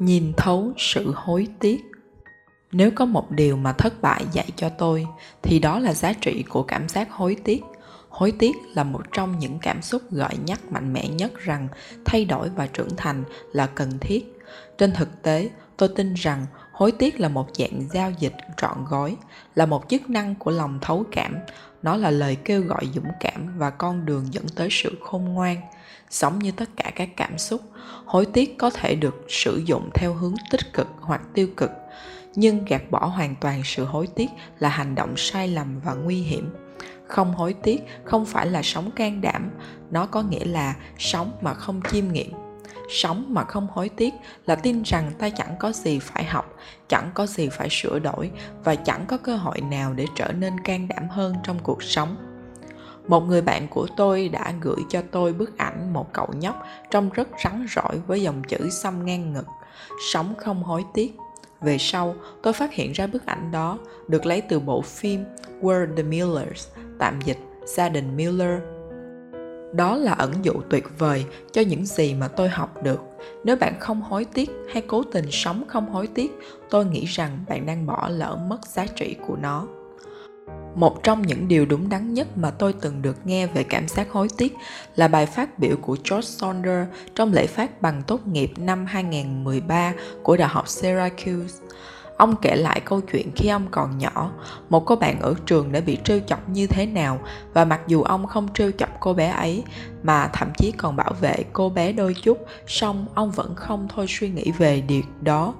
nhìn thấu sự hối tiếc. Nếu có một điều mà thất bại dạy cho tôi, thì đó là giá trị của cảm giác hối tiếc. Hối tiếc là một trong những cảm xúc gợi nhắc mạnh mẽ nhất rằng thay đổi và trưởng thành là cần thiết. Trên thực tế, tôi tin rằng hối tiếc là một dạng giao dịch trọn gói, là một chức năng của lòng thấu cảm. Nó là lời kêu gọi dũng cảm và con đường dẫn tới sự khôn ngoan sống như tất cả các cảm xúc, hối tiếc có thể được sử dụng theo hướng tích cực hoặc tiêu cực. Nhưng gạt bỏ hoàn toàn sự hối tiếc là hành động sai lầm và nguy hiểm. Không hối tiếc không phải là sống can đảm, nó có nghĩa là sống mà không chiêm nghiệm. Sống mà không hối tiếc là tin rằng ta chẳng có gì phải học, chẳng có gì phải sửa đổi và chẳng có cơ hội nào để trở nên can đảm hơn trong cuộc sống một người bạn của tôi đã gửi cho tôi bức ảnh một cậu nhóc trông rất rắn rỏi với dòng chữ xăm ngang ngực. Sống không hối tiếc. Về sau, tôi phát hiện ra bức ảnh đó được lấy từ bộ phim Were the Millers, tạm dịch gia đình Miller. Đó là ẩn dụ tuyệt vời cho những gì mà tôi học được. Nếu bạn không hối tiếc hay cố tình sống không hối tiếc, tôi nghĩ rằng bạn đang bỏ lỡ mất giá trị của nó một trong những điều đúng đắn nhất mà tôi từng được nghe về cảm giác hối tiếc là bài phát biểu của George Saunders trong lễ phát bằng tốt nghiệp năm 2013 của Đại học Syracuse. Ông kể lại câu chuyện khi ông còn nhỏ, một cô bạn ở trường đã bị trêu chọc như thế nào và mặc dù ông không trêu chọc cô bé ấy mà thậm chí còn bảo vệ cô bé đôi chút, song ông vẫn không thôi suy nghĩ về điều đó.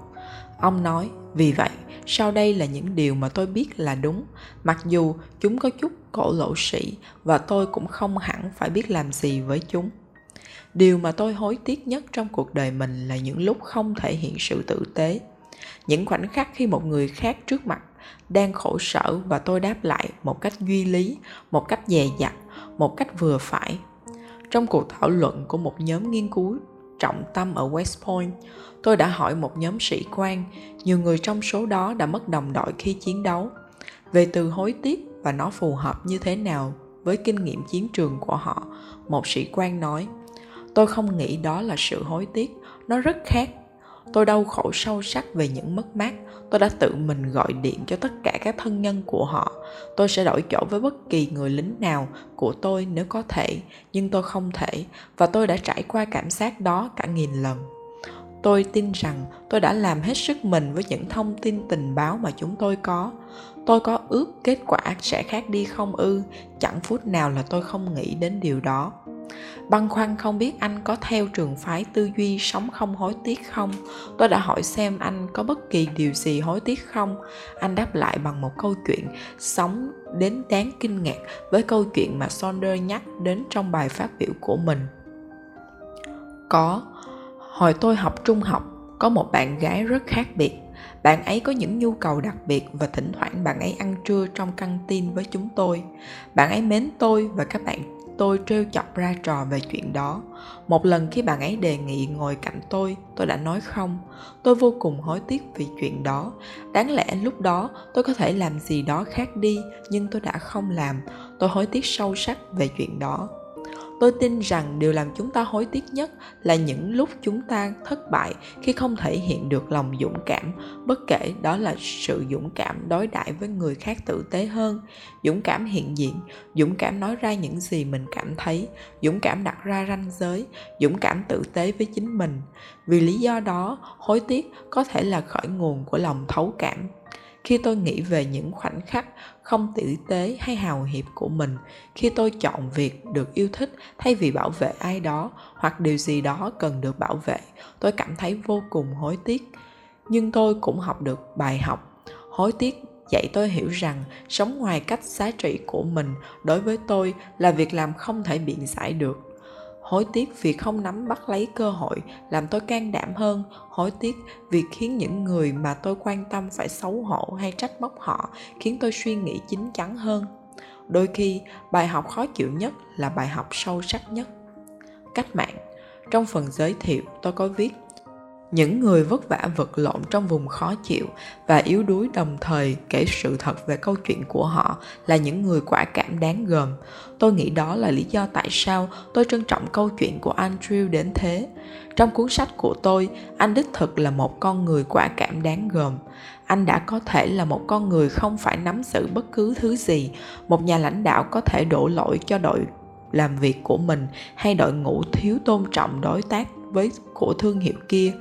Ông nói, vì vậy, sau đây là những điều mà tôi biết là đúng, mặc dù chúng có chút cổ lỗ sĩ và tôi cũng không hẳn phải biết làm gì với chúng. Điều mà tôi hối tiếc nhất trong cuộc đời mình là những lúc không thể hiện sự tử tế. Những khoảnh khắc khi một người khác trước mặt đang khổ sở và tôi đáp lại một cách duy lý một cách dè dặt một cách vừa phải. Trong cuộc thảo luận của một nhóm nghiên cứu trọng tâm ở west point. Tôi đã hỏi một nhóm sĩ quan, nhiều người trong số đó đã mất đồng đội khi chiến đấu. Về từ hối tiếc và nó phù hợp như thế nào với kinh nghiệm chiến trường của họ, một sĩ quan nói. Tôi không nghĩ đó là sự hối tiếc, nó rất khác tôi đau khổ sâu sắc về những mất mát. Tôi đã tự mình gọi điện cho tất cả các thân nhân của họ. Tôi sẽ đổi chỗ với bất kỳ người lính nào của tôi nếu có thể, nhưng tôi không thể, và tôi đã trải qua cảm giác đó cả nghìn lần. Tôi tin rằng tôi đã làm hết sức mình với những thông tin tình báo mà chúng tôi có. Tôi có ước kết quả sẽ khác đi không ư? Chẳng phút nào là tôi không nghĩ đến điều đó băn khoăn không biết anh có theo trường phái tư duy sống không hối tiếc không? Tôi đã hỏi xem anh có bất kỳ điều gì hối tiếc không? Anh đáp lại bằng một câu chuyện sống đến đáng kinh ngạc với câu chuyện mà Saunders nhắc đến trong bài phát biểu của mình. Có, hồi tôi học trung học, có một bạn gái rất khác biệt. Bạn ấy có những nhu cầu đặc biệt và thỉnh thoảng bạn ấy ăn trưa trong căng tin với chúng tôi. Bạn ấy mến tôi và các bạn tôi trêu chọc ra trò về chuyện đó. Một lần khi bạn ấy đề nghị ngồi cạnh tôi tôi đã nói không. Tôi vô cùng hối tiếc vì chuyện đó. Đáng lẽ lúc đó tôi có thể làm gì đó khác đi, nhưng tôi đã không làm. Tôi hối tiếc sâu sắc về chuyện đó tôi tin rằng điều làm chúng ta hối tiếc nhất là những lúc chúng ta thất bại khi không thể hiện được lòng dũng cảm. Bất kể đó là sự dũng cảm đối đãi với người khác tử tế hơn, dũng cảm hiện diện, dũng cảm nói ra những gì mình cảm thấy, dũng cảm đặt ra ranh giới, dũng cảm tử tế với chính mình. Vì lý do đó, hối tiếc có thể là khởi nguồn của lòng thấu cảm. Khi tôi nghĩ về những khoảnh khắc không tử tế hay hào hiệp của mình. Khi tôi chọn việc được yêu thích thay vì bảo vệ ai đó hoặc điều gì đó cần được bảo vệ, tôi cảm thấy vô cùng hối tiếc. Nhưng tôi cũng học được bài học. Hối tiếc dạy tôi hiểu rằng sống ngoài cách giá trị của mình đối với tôi là việc làm không thể biện giải được hối tiếc vì không nắm bắt lấy cơ hội, làm tôi can đảm hơn. Hối tiếc vì khiến những người mà tôi quan tâm phải xấu hổ hay trách móc họ, khiến tôi suy nghĩ chín chắn hơn. Đôi khi, bài học khó chịu nhất là bài học sâu sắc nhất. Cách mạng. Trong phần giới thiệu, tôi có viết những người vất vả vật lộn trong vùng khó chịu và yếu đuối đồng thời kể sự thật về câu chuyện của họ là những người quả cảm đáng gờm. Tôi nghĩ đó là lý do tại sao tôi trân trọng câu chuyện của andrew đến thế. Trong cuốn sách của tôi, anh đích thực là một con người quả cảm đáng gờm. Anh đã có thể là một con người không phải nắm giữ bất cứ thứ gì. Một nhà lãnh đạo có thể đổ lỗi cho đội làm việc của mình hay đội ngũ thiếu tôn trọng đối tác với của thương hiệu kia.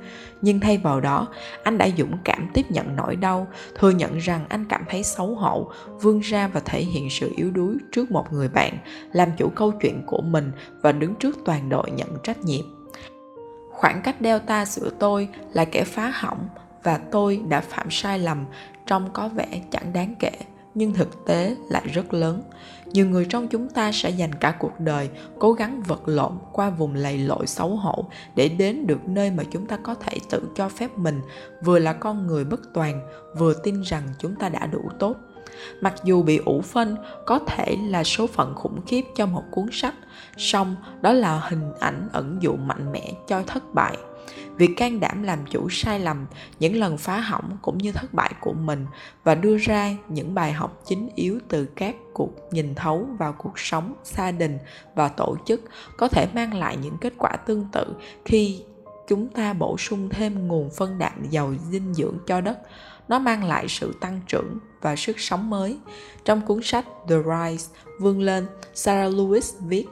Nhưng thay vào đó, anh đã dũng cảm tiếp nhận nỗi đau, thừa nhận rằng anh cảm thấy xấu hổ, vươn ra và thể hiện sự yếu đuối trước một người bạn, làm chủ câu chuyện của mình và đứng trước toàn đội nhận trách nhiệm. Khoảng cách delta giữa tôi là kẻ phá hỏng và tôi đã phạm sai lầm, trông có vẻ chẳng đáng kể, nhưng thực tế lại rất lớn nhiều người trong chúng ta sẽ dành cả cuộc đời cố gắng vật lộn qua vùng lầy lội xấu hổ để đến được nơi mà chúng ta có thể tự cho phép mình, vừa là con người bất toàn, vừa tin rằng chúng ta đã đủ tốt. Mặc dù bị ủ phân, có thể là số phận khủng khiếp cho một cuốn sách, song đó là hình ảnh ẩn dụ mạnh mẽ cho thất bại việc can đảm làm chủ sai lầm, những lần phá hỏng cũng như thất bại của mình và đưa ra những bài học chính yếu từ các cuộc nhìn thấu vào cuộc sống, gia đình và tổ chức có thể mang lại những kết quả tương tự khi chúng ta bổ sung thêm nguồn phân đạm giàu dinh dưỡng cho đất. Nó mang lại sự tăng trưởng và sức sống mới. Trong cuốn sách the rise, vươn lên, sarah lewis viết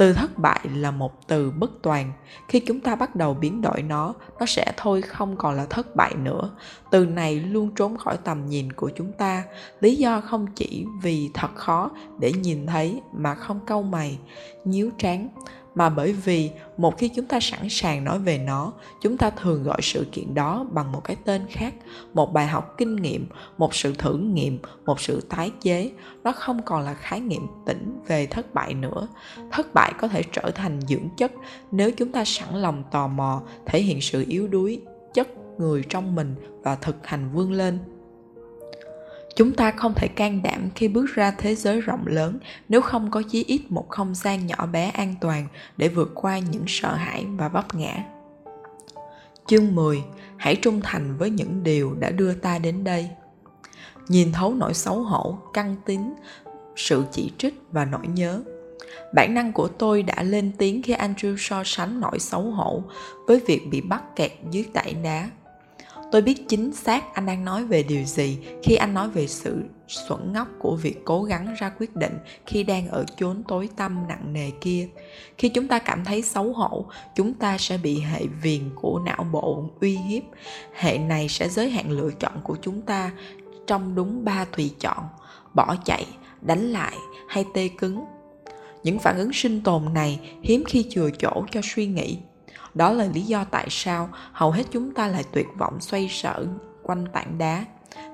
từ thất bại là một từ bất toàn. Khi chúng ta bắt đầu biến đổi nó nó sẽ thôi không còn là thất bại nữa. Từ này luôn trốn khỏi tầm nhìn của chúng ta. Lý do không chỉ vì thật khó để nhìn thấy mà không câu mày, nhíu trán mà bởi vì một khi chúng ta sẵn sàng nói về nó, chúng ta thường gọi sự kiện đó bằng một cái tên khác, một bài học kinh nghiệm, một sự thử nghiệm, một sự tái chế. Nó không còn là khái niệm tĩnh về thất bại nữa. Thất bại có thể trở thành dưỡng chất nếu chúng ta sẵn lòng tò mò, thể hiện sự yếu đuối, chất người trong mình và thực hành vươn lên chúng ta không thể can đảm khi bước ra thế giới rộng lớn nếu không có chí ít một không gian nhỏ bé an toàn để vượt qua những sợ hãi và vấp ngã. Chương 10 hãy trung thành với những điều đã đưa ta đến đây. Nhìn thấu nỗi xấu hổ, căng tín, sự chỉ trích và nỗi nhớ. Bản năng của tôi đã lên tiếng khi andrew so sánh nỗi xấu hổ với việc bị bắt kẹt dưới tảng đá tôi biết chính xác anh đang nói về điều gì khi anh nói về sự xuẩn ngốc của việc cố gắng ra quyết định khi đang ở chốn tối tăm nặng nề kia. Khi chúng ta cảm thấy xấu hổ, chúng ta sẽ bị hệ viền của não bộ uy hiếp. Hệ này sẽ giới hạn lựa chọn của chúng ta trong đúng ba tùy chọn bỏ chạy, đánh lại hay tê cứng. Những phản ứng sinh tồn này hiếm khi chừa chỗ cho suy nghĩ đó là lý do tại sao hầu hết chúng ta lại tuyệt vọng xoay sở quanh tảng đá,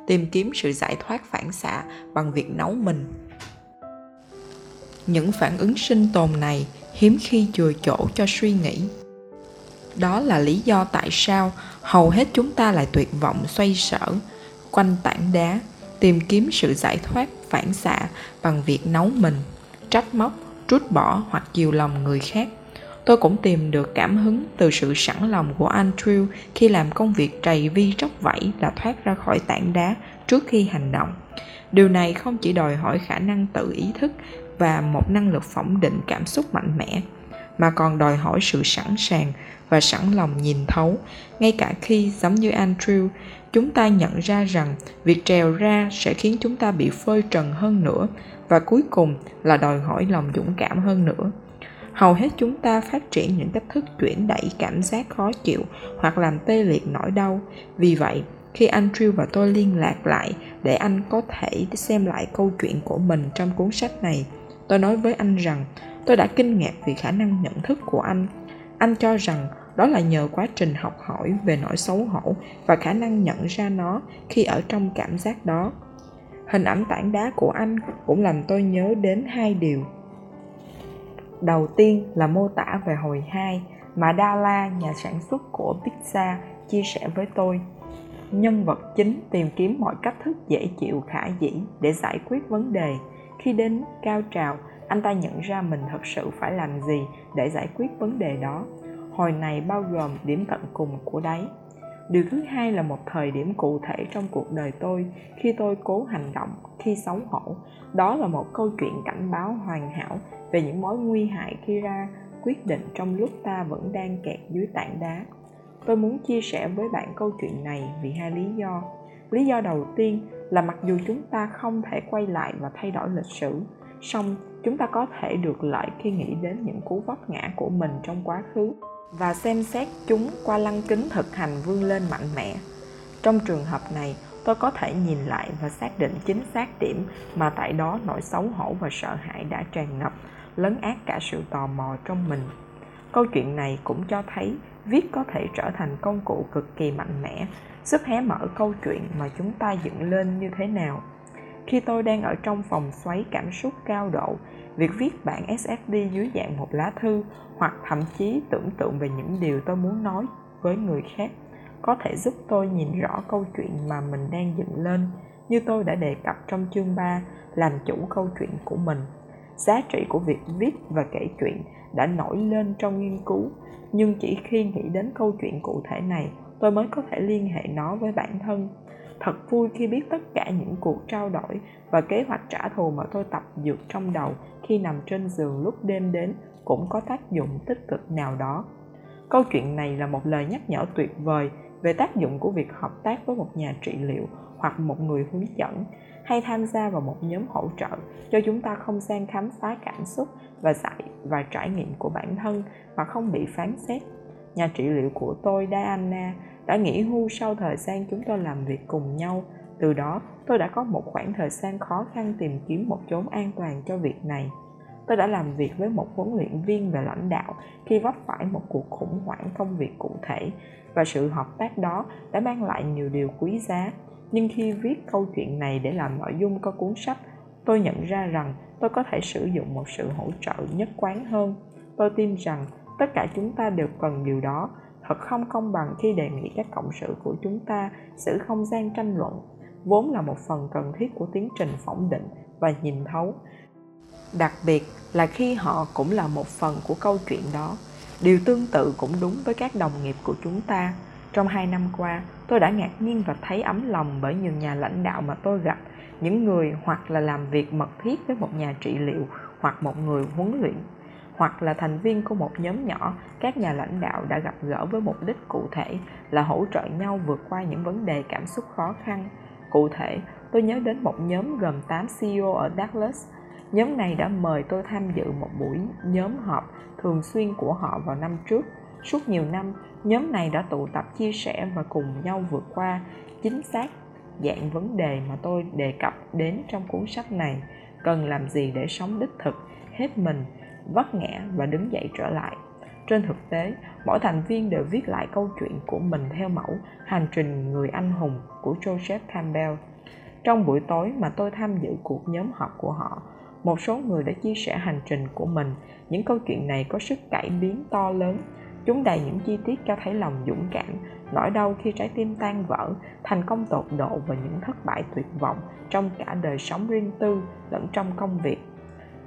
tìm kiếm sự giải thoát phản xạ bằng việc nấu mình. Những phản ứng sinh tồn này hiếm khi chừa chỗ cho suy nghĩ. Đó là lý do tại sao hầu hết chúng ta lại tuyệt vọng xoay sở quanh tảng đá, tìm kiếm sự giải thoát phản xạ bằng việc nấu mình, trách móc, trút bỏ hoặc chiều lòng người khác. Tôi cũng tìm được cảm hứng từ sự sẵn lòng của Andrew khi làm công việc trầy vi tróc vẫy là thoát ra khỏi tảng đá trước khi hành động. Điều này không chỉ đòi hỏi khả năng tự ý thức và một năng lực phỏng định cảm xúc mạnh mẽ, mà còn đòi hỏi sự sẵn sàng và sẵn lòng nhìn thấu, ngay cả khi giống như Andrew, chúng ta nhận ra rằng việc trèo ra sẽ khiến chúng ta bị phơi trần hơn nữa và cuối cùng là đòi hỏi lòng dũng cảm hơn nữa hầu hết chúng ta phát triển những cách thức chuyển đẩy cảm giác khó chịu hoặc làm tê liệt nỗi đau. Vì vậy, khi Andrew và tôi liên lạc lại để anh có thể xem lại câu chuyện của mình trong cuốn sách này, tôi nói với anh rằng tôi đã kinh ngạc vì khả năng nhận thức của anh. Anh cho rằng đó là nhờ quá trình học hỏi về nỗi xấu hổ và khả năng nhận ra nó khi ở trong cảm giác đó. Hình ảnh tảng đá của anh cũng làm tôi nhớ đến hai điều. Đầu tiên là mô tả về hồi 2 mà Dala, nhà sản xuất của pizza, chia sẻ với tôi. Nhân vật chính tìm kiếm mọi cách thức dễ chịu khả dĩ để giải quyết vấn đề. Khi đến cao trào, anh ta nhận ra mình thật sự phải làm gì để giải quyết vấn đề đó. Hồi này bao gồm điểm tận cùng của đáy điều thứ hai là một thời điểm cụ thể trong cuộc đời tôi khi tôi cố hành động khi xấu hổ đó là một câu chuyện cảnh báo hoàn hảo về những mối nguy hại khi ra quyết định trong lúc ta vẫn đang kẹt dưới tảng đá. Tôi muốn chia sẻ với bạn câu chuyện này vì hai lý do. Lý do đầu tiên là mặc dù chúng ta không thể quay lại và thay đổi lịch sử, song chúng ta có thể được lợi khi nghĩ đến những cú vấp ngã của mình trong quá khứ và xem xét chúng qua lăng kính thực hành vươn lên mạnh mẽ. Trong trường hợp này, tôi có thể nhìn lại và xác định chính xác điểm mà tại đó nỗi xấu hổ và sợ hãi đã tràn ngập lấn át cả sự tò mò trong mình. Câu chuyện này cũng cho thấy viết có thể trở thành công cụ cực kỳ mạnh mẽ, giúp hé mở câu chuyện mà chúng ta dựng lên như thế nào. Khi tôi đang ở trong phòng xoáy cảm xúc cao độ, việc viết bản sfd dưới dạng một lá thư hoặc thậm chí tưởng tượng về những điều tôi muốn nói với người khác có thể giúp tôi nhìn rõ câu chuyện mà mình đang dựng lên, như tôi đã đề cập trong chương 3 làm chủ câu chuyện của mình giá trị của việc viết và kể chuyện đã nổi lên trong nghiên cứu. Nhưng chỉ khi nghĩ đến câu chuyện cụ thể này, tôi mới có thể liên hệ nó với bản thân. Thật vui khi biết tất cả những cuộc trao đổi và kế hoạch trả thù mà tôi tập dược trong đầu khi nằm trên giường lúc đêm đến cũng có tác dụng tích cực nào đó. Câu chuyện này là một lời nhắc nhở tuyệt vời về tác dụng của việc hợp tác với một nhà trị liệu hoặc một người hướng dẫn hay tham gia vào một nhóm hỗ trợ cho chúng ta không gian khám phá cảm xúc và dạy và trải nghiệm của bản thân mà không bị phán xét. Nhà trị liệu của tôi, Diana, đã nghỉ hưu sau thời gian chúng tôi làm việc cùng nhau. Từ đó, tôi đã có một khoảng thời gian khó khăn tìm kiếm một chốn an toàn cho việc này. Tôi đã làm việc với một huấn luyện viên về lãnh đạo khi vấp phải một cuộc khủng hoảng công việc cụ thể và sự hợp tác đó đã mang lại nhiều điều quý giá nhưng khi viết câu chuyện này để làm nội dung có cuốn sách, tôi nhận ra rằng tôi có thể sử dụng một sự hỗ trợ nhất quán hơn. Tôi tin rằng tất cả chúng ta đều cần điều đó. Thật không công bằng khi đề nghị các cộng sự của chúng ta xử không gian tranh luận, vốn là một phần cần thiết của tiến trình phỏng định và nhìn thấu. Đặc biệt là khi họ cũng là một phần của câu chuyện đó. Điều tương tự cũng đúng với các đồng nghiệp của chúng ta trong hai năm qua, tôi đã ngạc nhiên và thấy ấm lòng bởi nhiều nhà lãnh đạo mà tôi gặp. Những người hoặc là làm việc mật thiết với một nhà trị liệu, hoặc một người huấn luyện, hoặc là thành viên của một nhóm nhỏ, các nhà lãnh đạo đã gặp gỡ với mục đích cụ thể là hỗ trợ nhau vượt qua những vấn đề cảm xúc khó khăn. Cụ thể, tôi nhớ đến một nhóm gồm 8 CEO ở Dallas. Nhóm này đã mời tôi tham dự một buổi nhóm họp thường xuyên của họ vào năm trước suốt nhiều năm, nhóm này đã tụ tập chia sẻ và cùng nhau vượt qua chính xác dạng vấn đề mà tôi đề cập đến trong cuốn sách này. Cần làm gì để sống đích thực, hết mình, vấp ngã và đứng dậy trở lại? Trên thực tế, mỗi thành viên đều viết lại câu chuyện của mình theo mẫu hành trình người anh hùng của joseph campbell. Trong buổi tối mà tôi tham dự cuộc nhóm họp của họ, một số người đã chia sẻ hành trình của mình. Những câu chuyện này có sức cải biến to lớn chúng đầy những chi tiết cho thấy lòng dũng cảm, nỗi đau khi trái tim tan vỡ, thành công tột độ và những thất bại tuyệt vọng trong cả đời sống riêng tư lẫn trong công việc.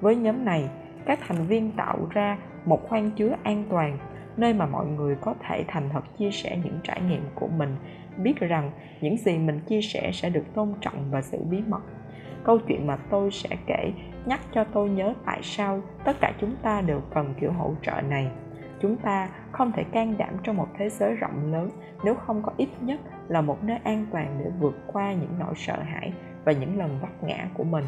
Với nhóm này, các thành viên tạo ra một khoang chứa an toàn, nơi mà mọi người có thể thành thật chia sẻ những trải nghiệm của mình, biết rằng những gì mình chia sẻ sẽ được tôn trọng và giữ bí mật. Câu chuyện mà tôi sẽ kể nhắc cho tôi nhớ tại sao tất cả chúng ta đều cần kiểu hỗ trợ này chúng ta không thể can đảm trong một thế giới rộng lớn nếu không có ít nhất là một nơi an toàn để vượt qua những nỗi sợ hãi và những lần vấp ngã của mình.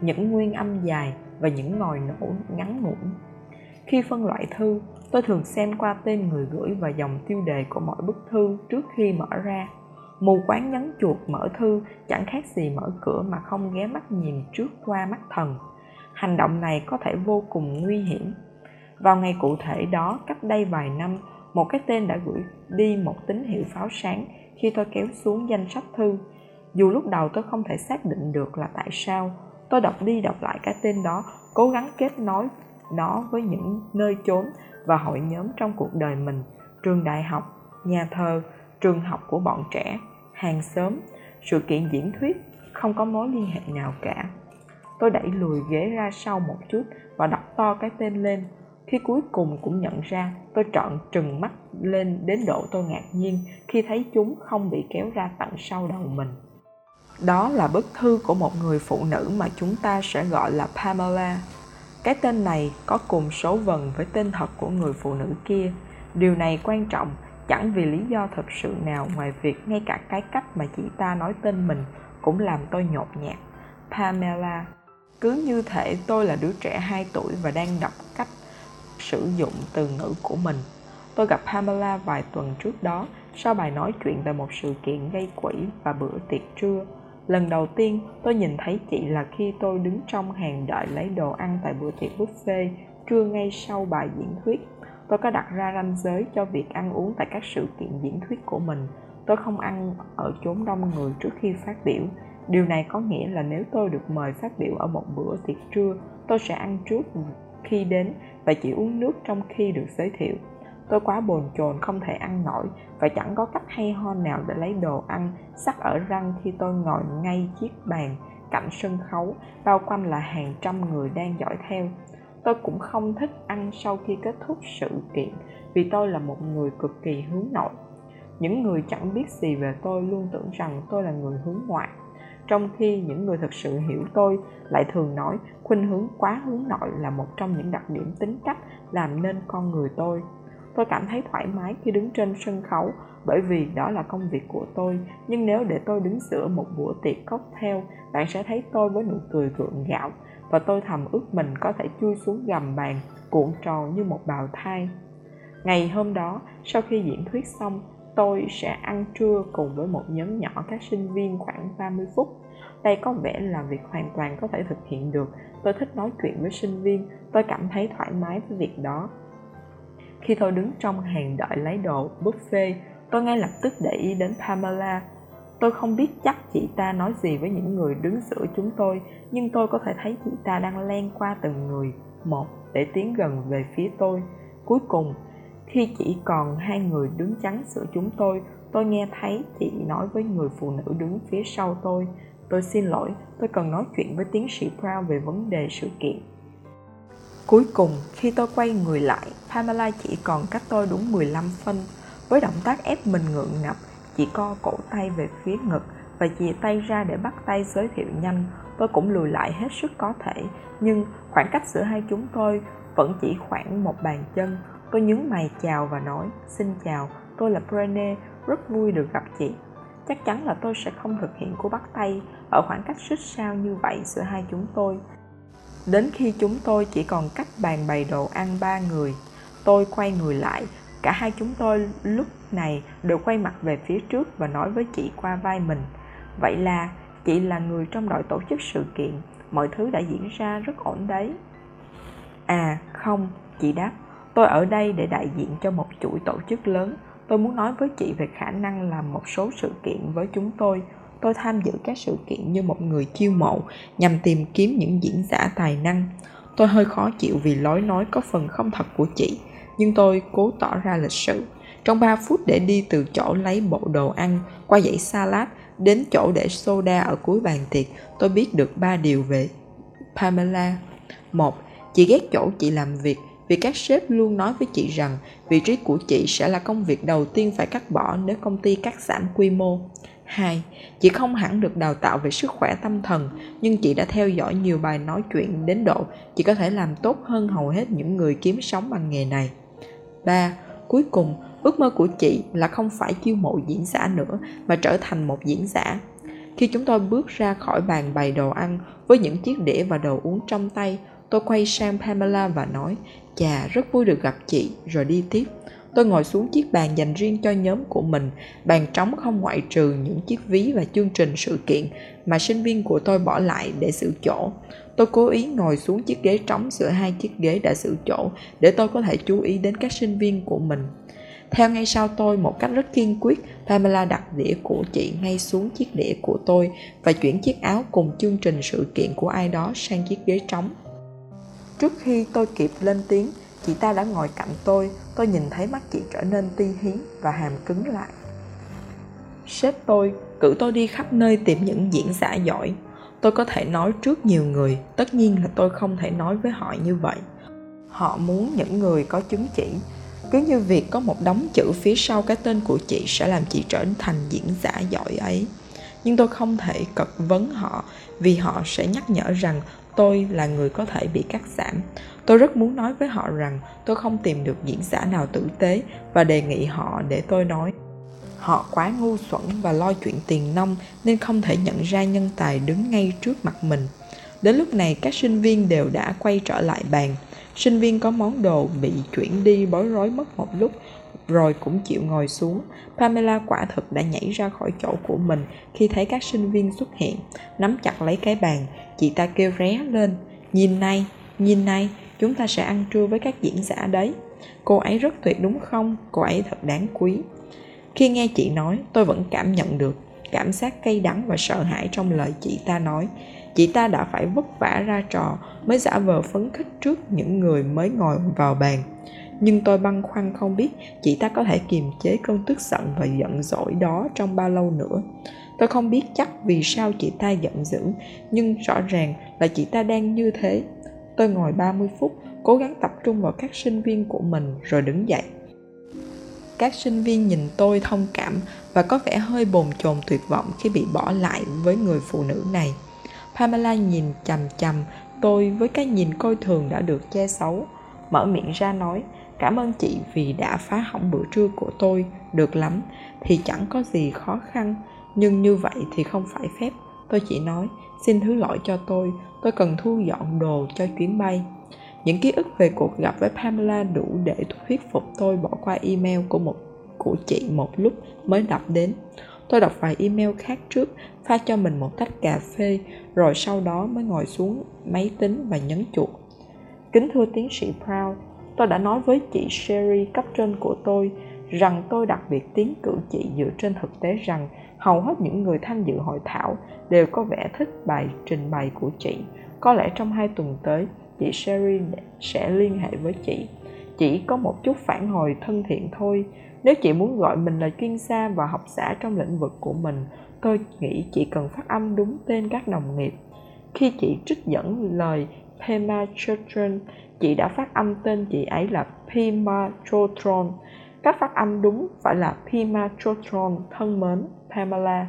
Những nguyên âm dài và những ngòi nổ ngắn ngủn. Khi phân loại thư, tôi thường xem qua tên người gửi và dòng tiêu đề của mỗi bức thư trước khi mở ra. Mù quáng nhấn chuột mở thư chẳng khác gì mở cửa mà không ghé mắt nhìn trước qua mắt thần. Hành động này có thể vô cùng nguy hiểm vào ngày cụ thể đó, cách đây vài năm, một cái tên đã gửi đi một tín hiệu pháo sáng khi tôi kéo xuống danh sách thư. Dù lúc đầu tôi không thể xác định được là tại sao, tôi đọc đi đọc lại cái tên đó, cố gắng kết nối nó với những nơi chốn và hội nhóm trong cuộc đời mình, trường đại học, nhà thờ, trường học của bọn trẻ, hàng xóm, sự kiện diễn thuyết, không có mối liên hệ nào cả. Tôi đẩy lùi ghế ra sau một chút và đọc to cái tên lên khi cuối cùng cũng nhận ra, tôi trợn trừng mắt lên đến độ tôi ngạc nhiên khi thấy chúng không bị kéo ra tận sau đầu mình. Đó là bức thư của một người phụ nữ mà chúng ta sẽ gọi là pamela. Cái tên này có cùng số vần với tên thật của người phụ nữ kia. Điều này quan trọng, chẳng vì lý do thực sự nào ngoài việc ngay cả cái cách mà chị ta nói tên mình cũng làm tôi nhột nhạt. Pamela, cứ như thể tôi là đứa trẻ 2 tuổi và đang đọc cách sử dụng từ ngữ của mình. Tôi gặp Pamela vài tuần trước đó sau bài nói chuyện về một sự kiện gây quỹ và bữa tiệc trưa. Lần đầu tiên tôi nhìn thấy chị là khi tôi đứng trong hàng đợi lấy đồ ăn tại bữa tiệc buffet trưa ngay sau bài diễn thuyết. Tôi có đặt ra ranh giới cho việc ăn uống tại các sự kiện diễn thuyết của mình. Tôi không ăn ở chốn đông người trước khi phát biểu. Điều này có nghĩa là nếu tôi được mời phát biểu ở một bữa tiệc trưa, tôi sẽ ăn trước khi đến và chỉ uống nước trong khi được giới thiệu. Tôi quá bồn chồn không thể ăn nổi và chẳng có cách hay ho nào để lấy đồ ăn sắc ở răng khi tôi ngồi ngay chiếc bàn cạnh sân khấu, bao quanh là hàng trăm người đang dõi theo. Tôi cũng không thích ăn sau khi kết thúc sự kiện vì tôi là một người cực kỳ hướng nội. Những người chẳng biết gì về tôi luôn tưởng rằng tôi là người hướng ngoại trong khi những người thực sự hiểu tôi lại thường nói, khuynh hướng quá hướng nội là một trong những đặc điểm tính cách làm nên con người tôi. Tôi cảm thấy thoải mái khi đứng trên sân khấu, bởi vì đó là công việc của tôi. Nhưng nếu để tôi đứng giữa một bữa tiệc cocktail, bạn sẽ thấy tôi với nụ cười gượng gạo và tôi thầm ước mình có thể chui xuống gầm bàn, cuộn tròn như một bào thai. Ngày hôm đó, sau khi diễn thuyết xong, tôi sẽ ăn trưa cùng với một nhóm nhỏ các sinh viên khoảng 30 phút. Đây có vẻ là việc hoàn toàn có thể thực hiện được. Tôi thích nói chuyện với sinh viên, tôi cảm thấy thoải mái với việc đó. Khi tôi đứng trong hàng đợi lấy đồ buffet, tôi ngay lập tức để ý đến Pamela. Tôi không biết chắc chị ta nói gì với những người đứng giữa chúng tôi, nhưng tôi có thể thấy chị ta đang len qua từng người một để tiến gần về phía tôi. Cuối cùng, khi chỉ còn hai người đứng chắn giữa chúng tôi, tôi nghe thấy chị nói với người phụ nữ đứng phía sau tôi. Tôi xin lỗi, tôi cần nói chuyện với tiến sĩ Brown về vấn đề sự kiện. Cuối cùng, khi tôi quay người lại, Pamela chỉ còn cách tôi đúng 15 phân. Với động tác ép mình ngượng ngập, chị co cổ tay về phía ngực và chìa tay ra để bắt tay giới thiệu nhanh. Tôi cũng lùi lại hết sức có thể, nhưng khoảng cách giữa hai chúng tôi vẫn chỉ khoảng một bàn chân. Tôi nhướng mày chào và nói, xin chào, tôi là Brené, rất vui được gặp chị. Chắc chắn là tôi sẽ không thực hiện cú bắt tay ở khoảng cách xích sao như vậy giữa hai chúng tôi. Đến khi chúng tôi chỉ còn cách bàn bày đồ ăn ba người, tôi quay người lại, cả hai chúng tôi lúc này đều quay mặt về phía trước và nói với chị qua vai mình. Vậy là chị là người trong đội tổ chức sự kiện, mọi thứ đã diễn ra rất ổn đấy. À không, chị đáp, Tôi ở đây để đại diện cho một chuỗi tổ chức lớn. Tôi muốn nói với chị về khả năng làm một số sự kiện với chúng tôi. Tôi tham dự các sự kiện như một người chiêu mộ nhằm tìm kiếm những diễn giả tài năng. Tôi hơi khó chịu vì lối nói có phần không thật của chị, nhưng tôi cố tỏ ra lịch sự. Trong 3 phút để đi từ chỗ lấy bộ đồ ăn qua dãy salad đến chỗ để soda ở cuối bàn tiệc, tôi biết được ba điều về Pamela. Một, chị ghét chỗ chị làm việc vì các sếp luôn nói với chị rằng vị trí của chị sẽ là công việc đầu tiên phải cắt bỏ nếu công ty cắt giảm quy mô. 2. Chị không hẳn được đào tạo về sức khỏe tâm thần, nhưng chị đã theo dõi nhiều bài nói chuyện đến độ chị có thể làm tốt hơn hầu hết những người kiếm sống bằng nghề này. 3. Cuối cùng, ước mơ của chị là không phải chiêu mộ diễn giả nữa mà trở thành một diễn giả. Khi chúng tôi bước ra khỏi bàn bày đồ ăn với những chiếc đĩa và đồ uống trong tay, tôi quay sang Pamela và nói Chà, rất vui được gặp chị, rồi đi tiếp. Tôi ngồi xuống chiếc bàn dành riêng cho nhóm của mình, bàn trống không ngoại trừ những chiếc ví và chương trình sự kiện mà sinh viên của tôi bỏ lại để giữ chỗ. Tôi cố ý ngồi xuống chiếc ghế trống giữa hai chiếc ghế đã giữ chỗ để tôi có thể chú ý đến các sinh viên của mình. Theo ngay sau tôi một cách rất kiên quyết, Pamela đặt đĩa của chị ngay xuống chiếc đĩa của tôi và chuyển chiếc áo cùng chương trình sự kiện của ai đó sang chiếc ghế trống. Trước khi tôi kịp lên tiếng, chị ta đã ngồi cạnh tôi, tôi nhìn thấy mắt chị trở nên ti hí và hàm cứng lại. Sếp tôi cử tôi đi khắp nơi tìm những diễn giả giỏi. Tôi có thể nói trước nhiều người, tất nhiên là tôi không thể nói với họ như vậy. họ muốn những người có chứng chỉ cứ như việc có một đống chữ phía sau cái tên của chị sẽ làm chị trở thành diễn giả giỏi ấy nhưng tôi không thể cật vấn họ vì họ sẽ nhắc nhở rằng tôi là người có thể bị cắt giảm tôi rất muốn nói với họ rằng tôi không tìm được diễn giả nào tử tế và đề nghị họ để tôi nói họ quá ngu xuẩn và lo chuyện tiền nông nên không thể nhận ra nhân tài đứng ngay trước mặt mình đến lúc này các sinh viên đều đã quay trở lại bàn sinh viên có món đồ bị chuyển đi bối rối mất một lúc rồi cũng chịu ngồi xuống. Pamela quả thực đã nhảy ra khỏi chỗ của mình khi thấy các sinh viên xuất hiện, nắm chặt lấy cái bàn. Chị ta kêu ré lên, nhìn này, nhìn này, chúng ta sẽ ăn trưa với các diễn giả đấy. Cô ấy rất tuyệt đúng không? Cô ấy thật đáng quý. Khi nghe chị nói, tôi vẫn cảm nhận được cảm giác cay đắng và sợ hãi trong lời chị ta nói. Chị ta đã phải vất vả ra trò mới giả vờ phấn khích trước những người mới ngồi vào bàn nhưng tôi băn khoăn không biết chị ta có thể kiềm chế cơn tức giận và giận dỗi đó trong bao lâu nữa tôi không biết chắc vì sao chị ta giận dữ nhưng rõ ràng là chị ta đang như thế tôi ngồi 30 phút, cố gắng tập trung vào các sinh viên của mình, rồi đứng dậy. Các sinh viên nhìn tôi thông cảm và có vẻ hơi bồn chồn tuyệt vọng khi bị bỏ lại với người phụ nữ này. Pamela nhìn chằm chằm tôi với cái nhìn coi thường đã được che xấu mở miệng ra nói, cảm ơn chị vì đã phá hỏng bữa trưa của tôi, được lắm, thì chẳng có gì khó khăn, nhưng như vậy thì không phải phép. Tôi chỉ nói xin thứ lỗi cho tôi tôi cần thu dọn đồ cho chuyến bay. Những ký ức về cuộc gặp với pamela đủ để thuyết phục tôi bỏ qua email của một, của chị một lúc mới đọc đến. Tôi đọc vài email khác trước, pha cho mình một tách cà phê, rồi sau đó mới ngồi xuống máy tính và nhấn chuột. Kính thưa tiến sĩ proud tôi đã nói với chị sherry cấp trên của tôi rằng tôi đặc biệt tiến cử chị dựa trên thực tế rằng hầu hết những người tham dự hội thảo đều có vẻ thích bài trình bày của chị. Có lẽ trong hai tuần tới, chị sherry sẽ liên hệ với chị. Chỉ có một chút phản hồi thân thiện thôi. Nếu chị muốn gọi mình là chuyên gia và học giả trong lĩnh vực của mình, tôi nghĩ chị cần phát âm đúng tên các đồng nghiệp. Khi chị trích dẫn lời Pema Chodron chị đã phát âm tên chị ấy là Pema Chotron. Cách phát âm đúng phải là Pima Chotron, thân mến, Pamela.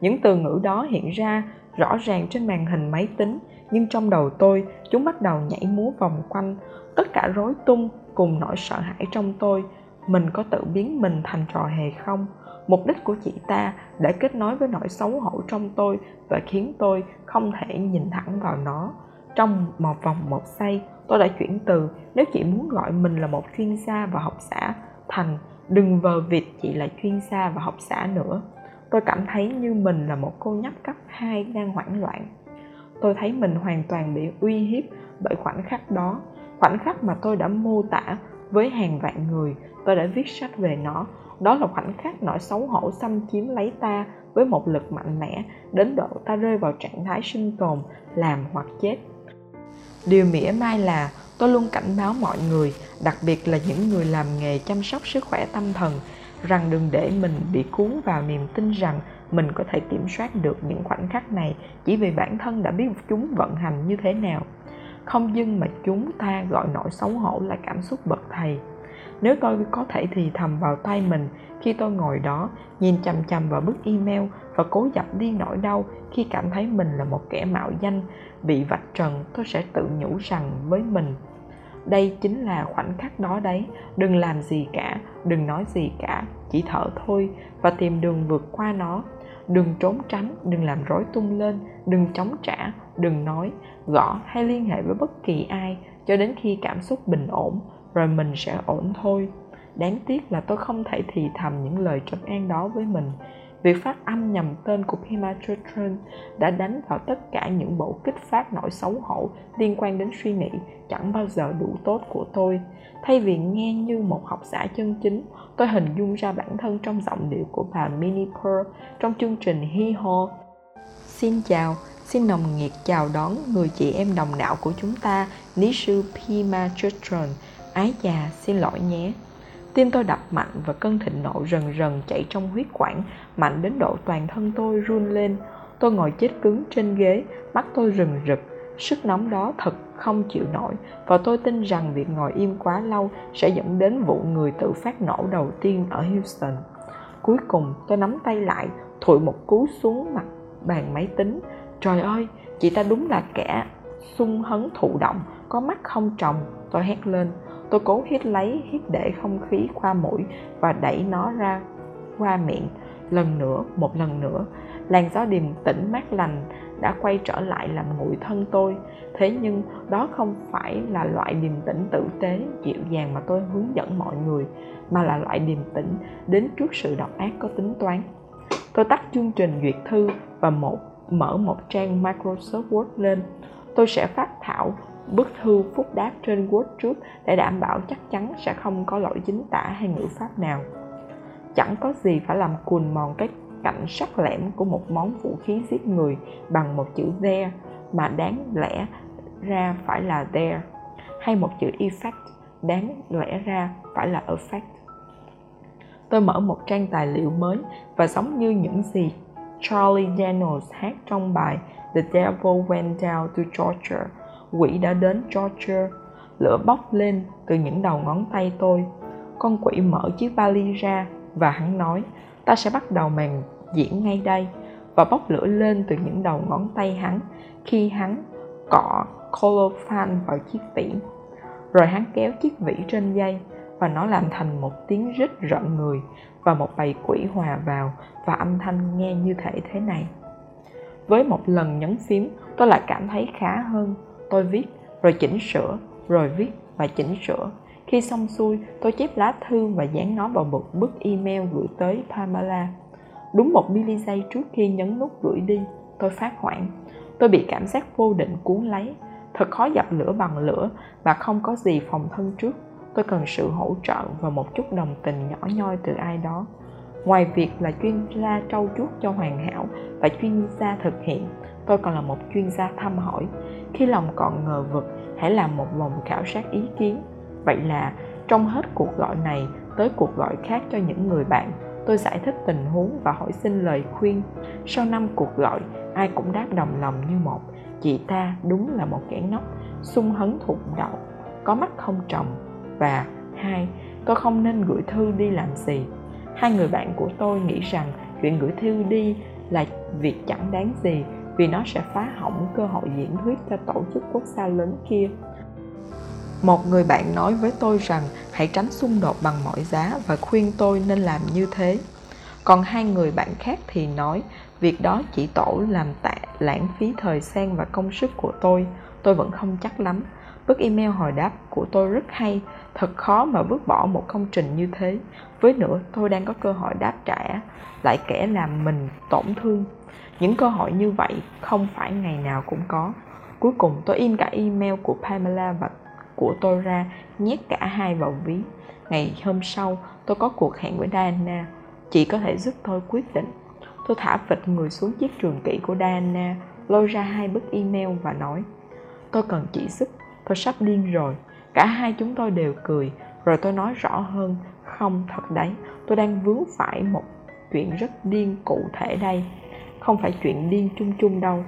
Những từ ngữ đó hiện ra rõ ràng trên màn hình máy tính, nhưng trong đầu tôi, chúng bắt đầu nhảy múa vòng quanh. Tất cả rối tung cùng nỗi sợ hãi trong tôi. Mình có tự biến mình thành trò hề không? Mục đích của chị ta đã kết nối với nỗi xấu hổ trong tôi và khiến tôi không thể nhìn thẳng vào nó trong một vòng một giây tôi đã chuyển từ, nếu chị muốn gọi mình là một chuyên gia và học xã thành, đừng vờ vịt chị là chuyên gia và học xã nữa. Tôi cảm thấy như mình là một cô nhóc cấp 2 đang hoảng loạn. Tôi thấy mình hoàn toàn bị uy hiếp bởi khoảnh khắc đó. Khoảnh khắc mà tôi đã mô tả với hàng vạn người, tôi đã viết sách về nó. Đó là khoảnh khắc nỗi xấu hổ xâm chiếm lấy ta với một lực mạnh mẽ, đến độ ta rơi vào trạng thái sinh tồn, làm hoặc chết điều mỉa mai là tôi luôn cảnh báo mọi người, đặc biệt là những người làm nghề chăm sóc sức khỏe tâm thần, rằng đừng để mình bị cuốn vào niềm tin rằng mình có thể kiểm soát được những khoảnh khắc này chỉ vì bản thân đã biết chúng vận hành như thế nào. Không dưng mà chúng ta gọi nỗi xấu hổ là cảm xúc bậc thầy nếu tôi có thể thì thầm vào tay mình khi tôi ngồi đó, nhìn chằm chằm vào bức email và cố dập đi nỗi đau khi cảm thấy mình là một kẻ mạo danh, bị vạch trần, tôi sẽ tự nhủ rằng với mình, đây chính là khoảnh khắc đó đấy, đừng làm gì cả, đừng nói gì cả, chỉ thở thôi và tìm đường vượt qua nó. Đừng trốn tránh, đừng làm rối tung lên, đừng chống trả, đừng nói, gõ hay liên hệ với bất kỳ ai cho đến khi cảm xúc bình ổn rồi mình sẽ ổn thôi đáng tiếc là tôi không thể thì thầm những lời trấn an đó với mình việc phát âm nhầm tên của Pimatratron đã đánh vào tất cả những bộ kích phát nỗi xấu hổ liên quan đến suy nghĩ chẳng bao giờ đủ tốt của tôi. Thay vì nghe như một học giả chân chính, tôi hình dung ra bản thân trong giọng điệu của bà Minnie Pearl trong chương trình Hi Ho. Xin chào, xin nồng nhiệt chào đón người chị em đồng đạo của chúng ta, Nishu Chodron Ái già, xin lỗi nhé. Tim tôi đập mạnh và cơn thịnh nộ rần rần chạy trong huyết quản, mạnh đến độ toàn thân tôi run lên. Tôi ngồi chết cứng trên ghế, mắt tôi rừng rực. Sức nóng đó thật không chịu nổi và tôi tin rằng việc ngồi im quá lâu sẽ dẫn đến vụ người tự phát nổ đầu tiên ở Houston. Cuối cùng tôi nắm tay lại, thụi một cú xuống mặt bàn máy tính. Trời ơi, chị ta đúng là kẻ sung hấn thụ động, có mắt không trồng, tôi hét lên. Tôi cố hít lấy, hít để không khí qua mũi và đẩy nó ra qua miệng. Lần nữa, một lần nữa, làn gió điềm tĩnh mát lành đã quay trở lại làm nguội thân tôi. Thế nhưng đó không phải là loại điềm tĩnh tử tế dịu dàng mà tôi hướng dẫn mọi người mà là loại điềm tĩnh đến trước sự độc ác có tính toán. Tôi tắt chương trình duyệt thư và một mở một trang Microsoft Word lên. Tôi sẽ phát thảo bức thư phúc đáp trên Word trước để đảm bảo chắc chắn sẽ không có lỗi chính tả hay ngữ pháp nào. Chẳng có gì phải làm cùn mòn cái cạnh sắc lẻm của một món vũ khí giết người bằng một chữ there mà đáng lẽ ra phải là there, hay một chữ effect đáng lẽ ra phải là effect. Tôi mở một trang tài liệu mới và giống như những gì Charlie Daniels hát trong bài The Devil Went Down to Georgia quỷ đã đến Georgia, lửa bốc lên từ những đầu ngón tay tôi. Con quỷ mở chiếc vali ra và hắn nói, ta sẽ bắt đầu màn diễn ngay đây. Và bốc lửa lên từ những đầu ngón tay hắn khi hắn cọ colophane vào chiếc vỉ. Rồi hắn kéo chiếc vỉ trên dây và nó làm thành một tiếng rít rợn người và một bầy quỷ hòa vào và âm thanh nghe như thể thế này. Với một lần nhấn phím, tôi lại cảm thấy khá hơn tôi viết, rồi chỉnh sửa, rồi viết và chỉnh sửa. Khi xong xuôi, tôi chép lá thư và dán nó vào một bức email gửi tới pamela. Đúng một mili giây trước khi nhấn nút gửi đi, tôi phát hoảng. Tôi bị cảm giác vô định cuốn lấy. Thật khó dập lửa bằng lửa và không có gì phòng thân trước. Tôi cần sự hỗ trợ và một chút đồng tình nhỏ nhoi từ ai đó. Ngoài việc là chuyên gia trau chuốt cho hoàn hảo và chuyên gia thực hiện tôi còn là một chuyên gia thăm hỏi. Khi lòng còn ngờ vực, hãy làm một vòng khảo sát ý kiến. Vậy là, trong hết cuộc gọi này, tới cuộc gọi khác cho những người bạn, tôi giải thích tình huống và hỏi xin lời khuyên. Sau năm cuộc gọi, ai cũng đáp đồng lòng như một. Chị ta đúng là một kẻ ngốc, sung hấn thụng đậu có mắt không trồng. Và hai, tôi không nên gửi thư đi làm gì. Hai người bạn của tôi nghĩ rằng chuyện gửi thư đi là việc chẳng đáng gì vì nó sẽ phá hỏng cơ hội diễn thuyết cho tổ chức quốc gia lớn kia. Một người bạn nói với tôi rằng, hãy tránh xung đột bằng mọi giá và khuyên tôi nên làm như thế. Còn hai người bạn khác thì nói, việc đó chỉ tổ làm tạ lãng phí thời gian và công sức của tôi. Tôi vẫn không chắc lắm. Bức email hồi đáp của tôi rất hay, thật khó mà vứt bỏ một công trình như thế. Với nữa, tôi đang có cơ hội đáp trả, lại kẻ làm mình tổn thương những cơ hội như vậy không phải ngày nào cũng có. Cuối cùng tôi in cả email của pamela và của tôi ra, nhét cả hai vào ví. Ngày hôm sau, tôi có cuộc hẹn với diana. Chị có thể giúp tôi quyết định. Tôi thả vịt người xuống chiếc trường kỷ của diana, lôi ra hai bức email và nói, tôi cần chị giúp tôi sắp điên rồi. Cả hai chúng tôi đều cười. Rồi tôi nói rõ hơn. Không, thật đấy. Tôi đang vướng phải một chuyện rất điên cụ thể đây không phải chuyện điên chung chung đâu.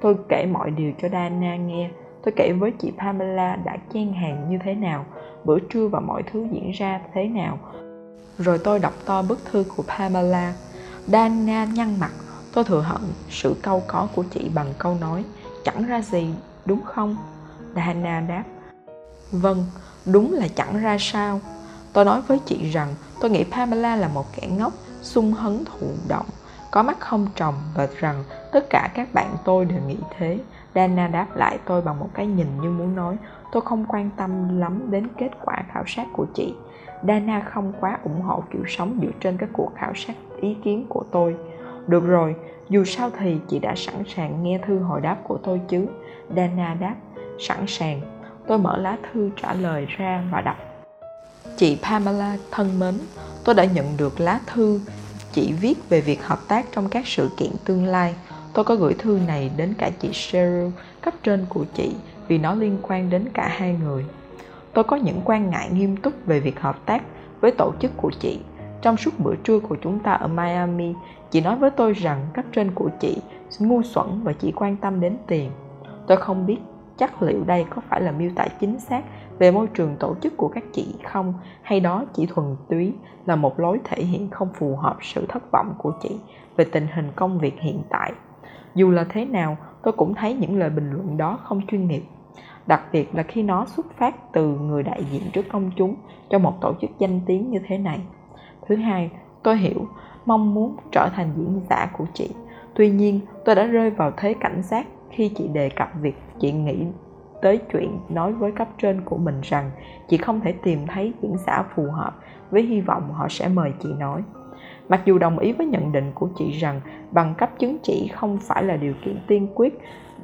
Tôi kể mọi điều cho Dana nghe. Tôi kể với chị Pamela đã chen hàng như thế nào, bữa trưa và mọi thứ diễn ra thế nào. Rồi tôi đọc to bức thư của Pamela. Dana nhăn mặt. Tôi thừa hận sự câu có của chị bằng câu nói, chẳng ra gì, đúng không? Dana đáp. Vâng đúng là chẳng ra sao. Tôi nói với chị rằng tôi nghĩ Pamela là một kẻ ngốc, sung hấn thụ động có mắt không trồng và rằng tất cả các bạn tôi đều nghĩ thế. Dana đáp lại tôi bằng một cái nhìn như muốn nói, tôi không quan tâm lắm đến kết quả khảo sát của chị. Dana không quá ủng hộ kiểu sống dựa trên các cuộc khảo sát ý kiến của tôi. Được rồi, dù sao thì chị đã sẵn sàng nghe thư hồi đáp của tôi chứ? Dana đáp, sẵn sàng. Tôi mở lá thư trả lời ra và đọc. Chị Pamela thân mến, tôi đã nhận được lá thư chị viết về việc hợp tác trong các sự kiện tương lai. Tôi có gửi thư này đến cả chị Cheryl cấp trên của chị vì nó liên quan đến cả hai người. Tôi có những quan ngại nghiêm túc về việc hợp tác với tổ chức của chị. Trong suốt bữa trưa của chúng ta ở miami, chị nói với tôi rằng cấp trên của chị ngu xuẩn và chỉ quan tâm đến tiền. Tôi không biết chắc liệu đây có phải là miêu tả chính xác về môi trường tổ chức của các chị không? Hay đó chỉ thuần túy là một lối thể hiện không phù hợp sự thất vọng của chị về tình hình công việc hiện tại? Dù là thế nào, tôi cũng thấy những lời bình luận đó không chuyên nghiệp. Đặc biệt là khi nó xuất phát từ người đại diện trước công chúng cho một tổ chức danh tiếng như thế này. Thứ hai, tôi hiểu, mong muốn trở thành diễn giả của chị. Tuy nhiên, tôi đã rơi vào thế cảnh giác khi chị đề cập việc chị nghĩ tới chuyện nói với cấp trên của mình rằng chị không thể tìm thấy diễn giả phù hợp với hy vọng họ sẽ mời chị nói. Mặc dù đồng ý với nhận định của chị rằng bằng cấp chứng chỉ không phải là điều kiện tiên quyết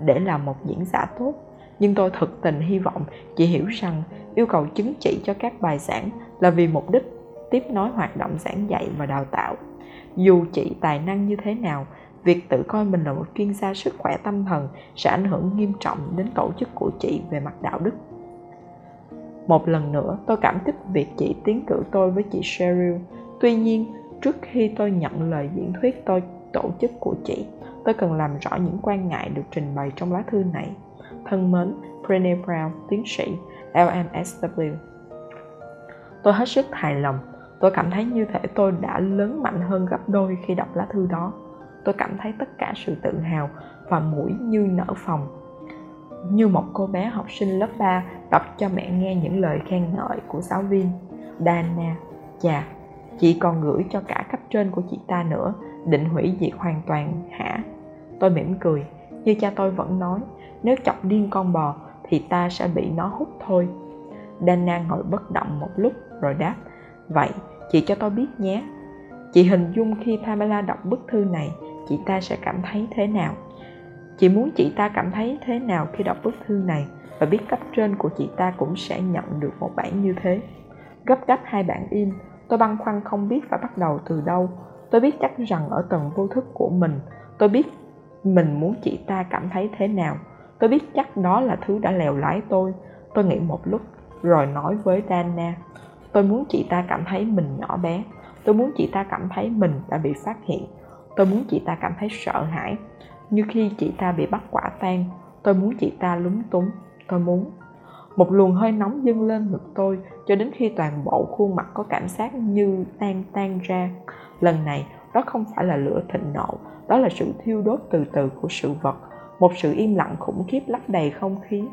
để làm một diễn giả tốt, nhưng tôi thực tình hy vọng chị hiểu rằng yêu cầu chứng chỉ cho các bài giảng là vì mục đích tiếp nối hoạt động giảng dạy và đào tạo. Dù chị tài năng như thế nào việc tự coi mình là một chuyên gia sức khỏe tâm thần sẽ ảnh hưởng nghiêm trọng đến tổ chức của chị về mặt đạo đức. Một lần nữa, tôi cảm kích việc chị tiến cử tôi với chị Cheryl. Tuy nhiên, trước khi tôi nhận lời diễn thuyết tôi, tổ chức của chị, tôi cần làm rõ những quan ngại được trình bày trong lá thư này. Thân mến, Brené Brown, tiến sĩ LMSW tôi hết sức hài lòng. Tôi cảm thấy như thể tôi đã lớn mạnh hơn gấp đôi khi đọc lá thư đó tôi cảm thấy tất cả sự tự hào và mũi như nở phòng như một cô bé học sinh lớp 3 đọc cho mẹ nghe những lời khen ngợi của giáo viên. Dana, chà, chị còn gửi cho cả cấp trên của chị ta nữa, định hủy diệt hoàn toàn, hả? Tôi mỉm cười, như cha tôi vẫn nói, nếu chọc điên con bò thì ta sẽ bị nó hút thôi. Dana ngồi bất động một lúc rồi đáp, vậy chị cho tôi biết nhé. Chị hình dung khi pamela đọc bức thư này chị ta sẽ cảm thấy thế nào? Chị muốn chị ta cảm thấy thế nào khi đọc bức thư này? Và biết cấp trên của chị ta cũng sẽ nhận được một bản như thế. Gấp gấp hai bản in, tôi băn khoăn không biết phải bắt đầu từ đâu. Tôi biết chắc rằng ở tầng vô thức của mình, tôi biết mình muốn chị ta cảm thấy thế nào. Tôi biết chắc đó là thứ đã lèo lái tôi. Tôi nghĩ một lúc, rồi nói với dana, tôi muốn chị ta cảm thấy mình nhỏ bé. Tôi muốn chị ta cảm thấy mình đã bị phát hiện tôi muốn chị ta cảm thấy sợ hãi. Như khi chị ta bị bắt quả tang, tôi muốn chị ta lúng túng. Tôi muốn. Một luồng hơi nóng dâng lên ngực tôi cho đến khi toàn bộ khuôn mặt có cảm giác như tan tan ra. Lần này, đó không phải là lửa thịnh nộ, đó là sự thiêu đốt từ từ của sự vật. Một sự im lặng khủng khiếp lấp đầy không khí.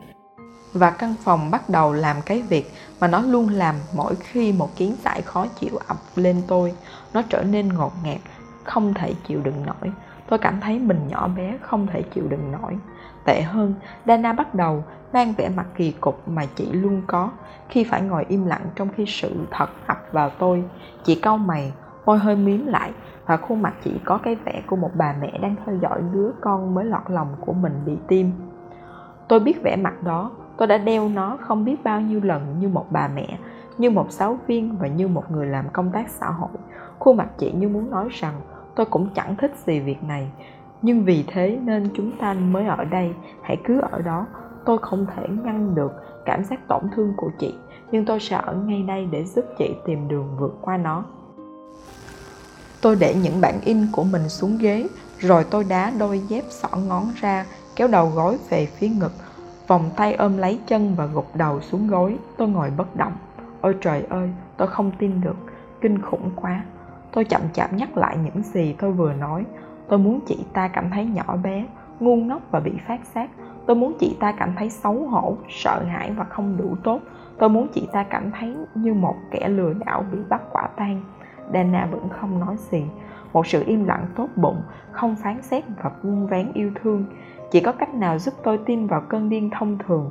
Và căn phòng bắt đầu làm cái việc mà nó luôn làm mỗi khi một kiến giải khó chịu ập lên tôi. Nó trở nên ngột ngạt không thể chịu đựng nổi. Tôi cảm thấy mình nhỏ bé, không thể chịu đựng nổi. Tệ hơn, dana bắt đầu mang vẻ mặt kỳ cục mà chị luôn có. Khi phải ngồi im lặng trong khi sự thật ập vào tôi, chị cau mày, môi hơi miếm lại và khuôn mặt chị có cái vẻ của một bà mẹ đang theo dõi đứa con mới lọt lòng của mình bị tim. Tôi biết vẻ mặt đó, tôi đã đeo nó không biết bao nhiêu lần như một bà mẹ, như một giáo viên và như một người làm công tác xã hội. Khuôn mặt chị như muốn nói rằng tôi cũng chẳng thích gì việc này. Nhưng vì thế nên chúng ta mới ở đây. Hãy cứ ở đó. Tôi không thể ngăn được cảm giác tổn thương của chị, nhưng tôi sẽ ở ngay đây để giúp chị tìm đường vượt qua nó. Tôi để những bản in của mình xuống ghế, rồi tôi đá đôi dép xỏ ngón ra, kéo đầu gối về phía ngực. Vòng tay ôm lấy chân và gục đầu xuống gối. Tôi ngồi bất động. Ôi trời ơi, tôi không tin được. Kinh khủng quá tôi chậm chạp nhắc lại những gì tôi vừa nói. Tôi muốn chị ta cảm thấy nhỏ bé, ngu ngốc và bị phát giác. Tôi muốn chị ta cảm thấy xấu hổ, sợ hãi và không đủ tốt. Tôi muốn chị ta cảm thấy như một kẻ lừa đảo bị bắt quả tang. Dana vẫn không nói gì. Một sự im lặng tốt bụng, không phán xét và vuông vén yêu thương. Chỉ có cách nào giúp tôi tin vào cơn điên thông thường?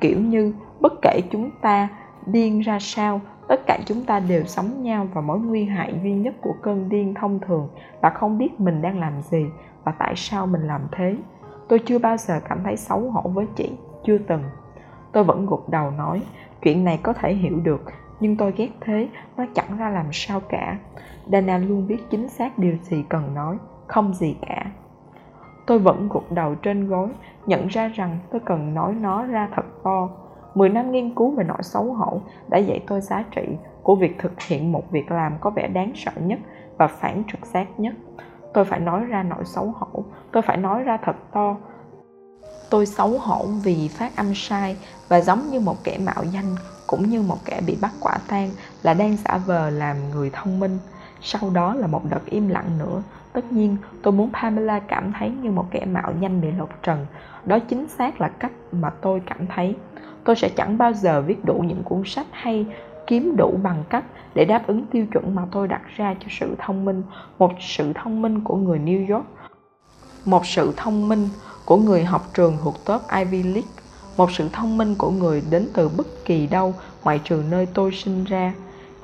Kiểu như, bất kể chúng ta điên ra sao tất cả chúng ta đều sống nhau và mối nguy hại duy nhất của cơn điên thông thường là không biết mình đang làm gì và tại sao mình làm thế. Tôi chưa bao giờ cảm thấy xấu hổ với chị, chưa từng. Tôi vẫn gục đầu nói, chuyện này có thể hiểu được, nhưng tôi ghét thế, nó chẳng ra làm sao cả. Dana luôn biết chính xác điều gì cần nói, không gì cả. Tôi vẫn gục đầu trên gối, nhận ra rằng tôi cần nói nó ra thật to. 10 năm nghiên cứu về nỗi xấu hổ đã dạy tôi giá trị của việc thực hiện một việc làm có vẻ đáng sợ nhất và phản trực giác nhất. Tôi phải nói ra nỗi xấu hổ, tôi phải nói ra thật to. Tôi xấu hổ vì phát âm sai và giống như một kẻ mạo danh cũng như một kẻ bị bắt quả tang là đang giả vờ làm người thông minh. Sau đó là một đợt im lặng nữa. Tất nhiên, tôi muốn Pamela cảm thấy như một kẻ mạo danh bị lột trần. Đó chính xác là cách mà tôi cảm thấy. Tôi sẽ chẳng bao giờ viết đủ những cuốn sách hay kiếm đủ bằng cấp để đáp ứng tiêu chuẩn mà tôi đặt ra cho sự thông minh, một sự thông minh của người New York, một sự thông minh của người học trường thuộc top Ivy League, một sự thông minh của người đến từ bất kỳ đâu ngoại trừ nơi tôi sinh ra.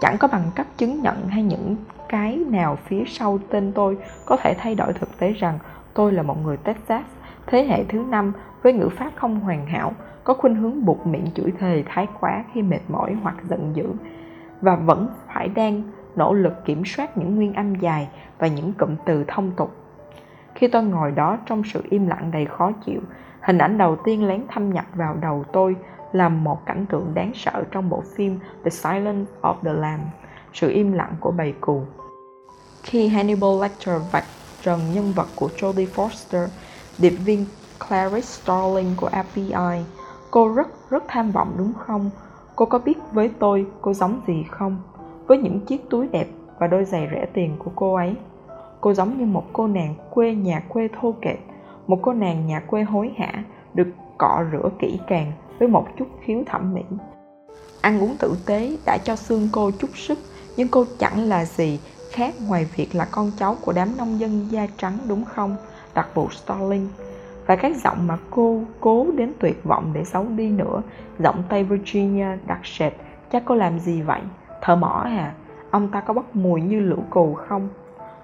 Chẳng có bằng cấp chứng nhận hay những cái nào phía sau tên tôi có thể thay đổi thực tế rằng tôi là một người Texas thế hệ thứ năm với ngữ pháp không hoàn hảo, có khuynh hướng buộc miệng chửi thề thái quá khi mệt mỏi hoặc giận dữ và vẫn phải đang nỗ lực kiểm soát những nguyên âm dài và những cụm từ thông tục. Khi tôi ngồi đó trong sự im lặng đầy khó chịu, hình ảnh đầu tiên lén thâm nhập vào đầu tôi là một cảnh tượng đáng sợ trong bộ phim The Silence of the Lamb, sự im lặng của bầy cừu. Khi Hannibal Lecter vạch trần nhân vật của Jodie Foster, điệp viên Clarice Starling của FBI, cô rất rất tham vọng đúng không? Cô có biết với tôi cô giống gì không? Với những chiếc túi đẹp và đôi giày rẻ tiền của cô ấy. Cô giống như một cô nàng quê nhà quê thô kệch, một cô nàng nhà quê hối hả, được cọ rửa kỹ càng với một chút khiếu thẩm mỹ. Ăn uống tử tế đã cho xương cô chút sức, nhưng cô chẳng là gì khác ngoài việc là con cháu của đám nông dân da trắng đúng không? Đặc vụ Starling và các giọng mà cô cố đến tuyệt vọng để xấu đi nữa, giọng tây virginia đặc sệt, chắc cô làm gì vậy? Thợ mỏ à? Ông ta có bốc mùi như lũ cù không?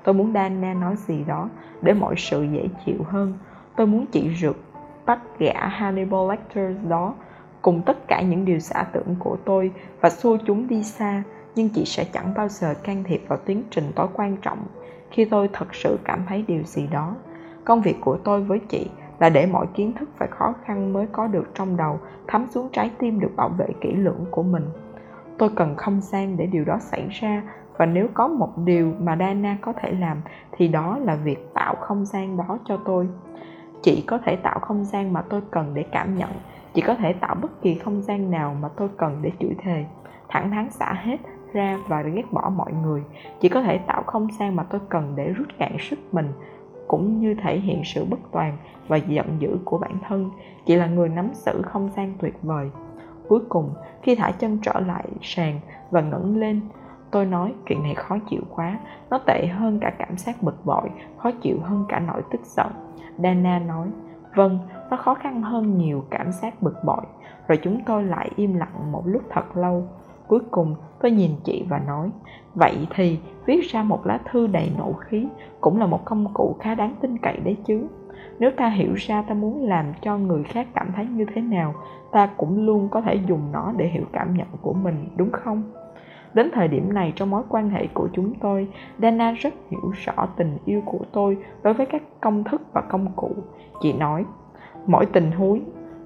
Tôi muốn dana nói gì đó để mọi sự dễ chịu hơn. Tôi muốn chị rượt bắt gã hannibal lecter đó cùng tất cả những điều giả tưởng của tôi và xua chúng đi xa. Nhưng chị sẽ chẳng bao giờ can thiệp vào tiến trình tối quan trọng khi tôi thật sự cảm thấy điều gì đó. Công việc của tôi với chị là để mọi kiến thức phải khó khăn mới có được trong đầu, thấm xuống trái tim được bảo vệ kỹ lưỡng của mình. Tôi cần không gian để điều đó xảy ra, và nếu có một điều mà Dana có thể làm, thì đó là việc tạo không gian đó cho tôi. Chị có thể tạo không gian mà tôi cần để cảm nhận chị có thể tạo bất kỳ không gian nào mà tôi cần để chửi thề, thẳng thắn xả hết ra và ghét bỏ mọi người. Chỉ có thể tạo không gian mà tôi cần để rút cạn sức mình cũng như thể hiện sự bất toàn và giận dữ của bản thân. Chỉ là người nắm giữ không gian tuyệt vời. Cuối cùng, khi thả chân trở lại sàn và ngẩng lên, tôi nói, chuyện này khó chịu quá. Nó tệ hơn cả cảm giác bực bội, khó chịu hơn cả nỗi tức giận. Dana nói vâng nó khó khăn hơn nhiều cảm giác bực bội. Rồi chúng tôi lại im lặng một lúc thật lâu cuối cùng, tôi nhìn chị và nói, vậy thì viết ra một lá thư đầy nộ khí cũng là một công cụ khá đáng tin cậy đấy chứ. Nếu ta hiểu ra ta muốn làm cho người khác cảm thấy như thế nào, ta cũng luôn có thể dùng nó để hiểu cảm nhận của mình, đúng không? Đến thời điểm này trong mối quan hệ của chúng tôi, dana rất hiểu rõ tình yêu của tôi đối với các công thức và công cụ. Chị nói mỗi tình huống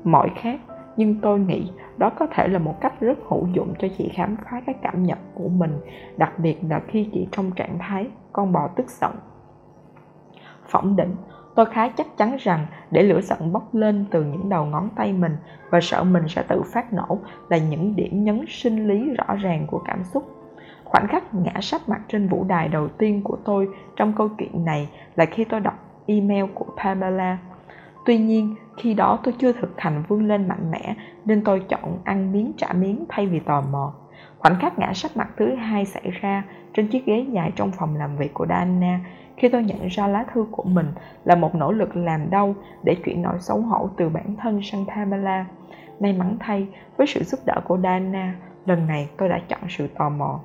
mỗi khác nhưng tôi nghĩ đó có thể là một cách rất hữu dụng cho chị khám phá các cảm nhận của mình, đặc biệt là khi chị trong trạng thái con bò tức giận. Phỏng định, tôi khá chắc chắn rằng để lửa giận bốc lên từ những đầu ngón tay mình và sợ mình sẽ tự phát nổ là những điểm nhấn sinh lý rõ ràng của cảm xúc. Khoảnh khắc ngã sắp mặt trên vũ đài đầu tiên của tôi trong câu chuyện này là khi tôi đọc email của pamela. Tuy nhiên khi đó tôi chưa thực hành vươn lên mạnh mẽ nên tôi chọn ăn miếng trả miếng thay vì tò mò khoảnh khắc ngã sắp mặt thứ hai xảy ra trên chiếc ghế dài trong phòng làm việc của Dana khi tôi nhận ra lá thư của mình là một nỗ lực làm đau để chuyển nỗi xấu hổ từ bản thân sang Pamela. May mắn thay, với sự giúp đỡ của Dana, lần này tôi đã chọn sự tò mò.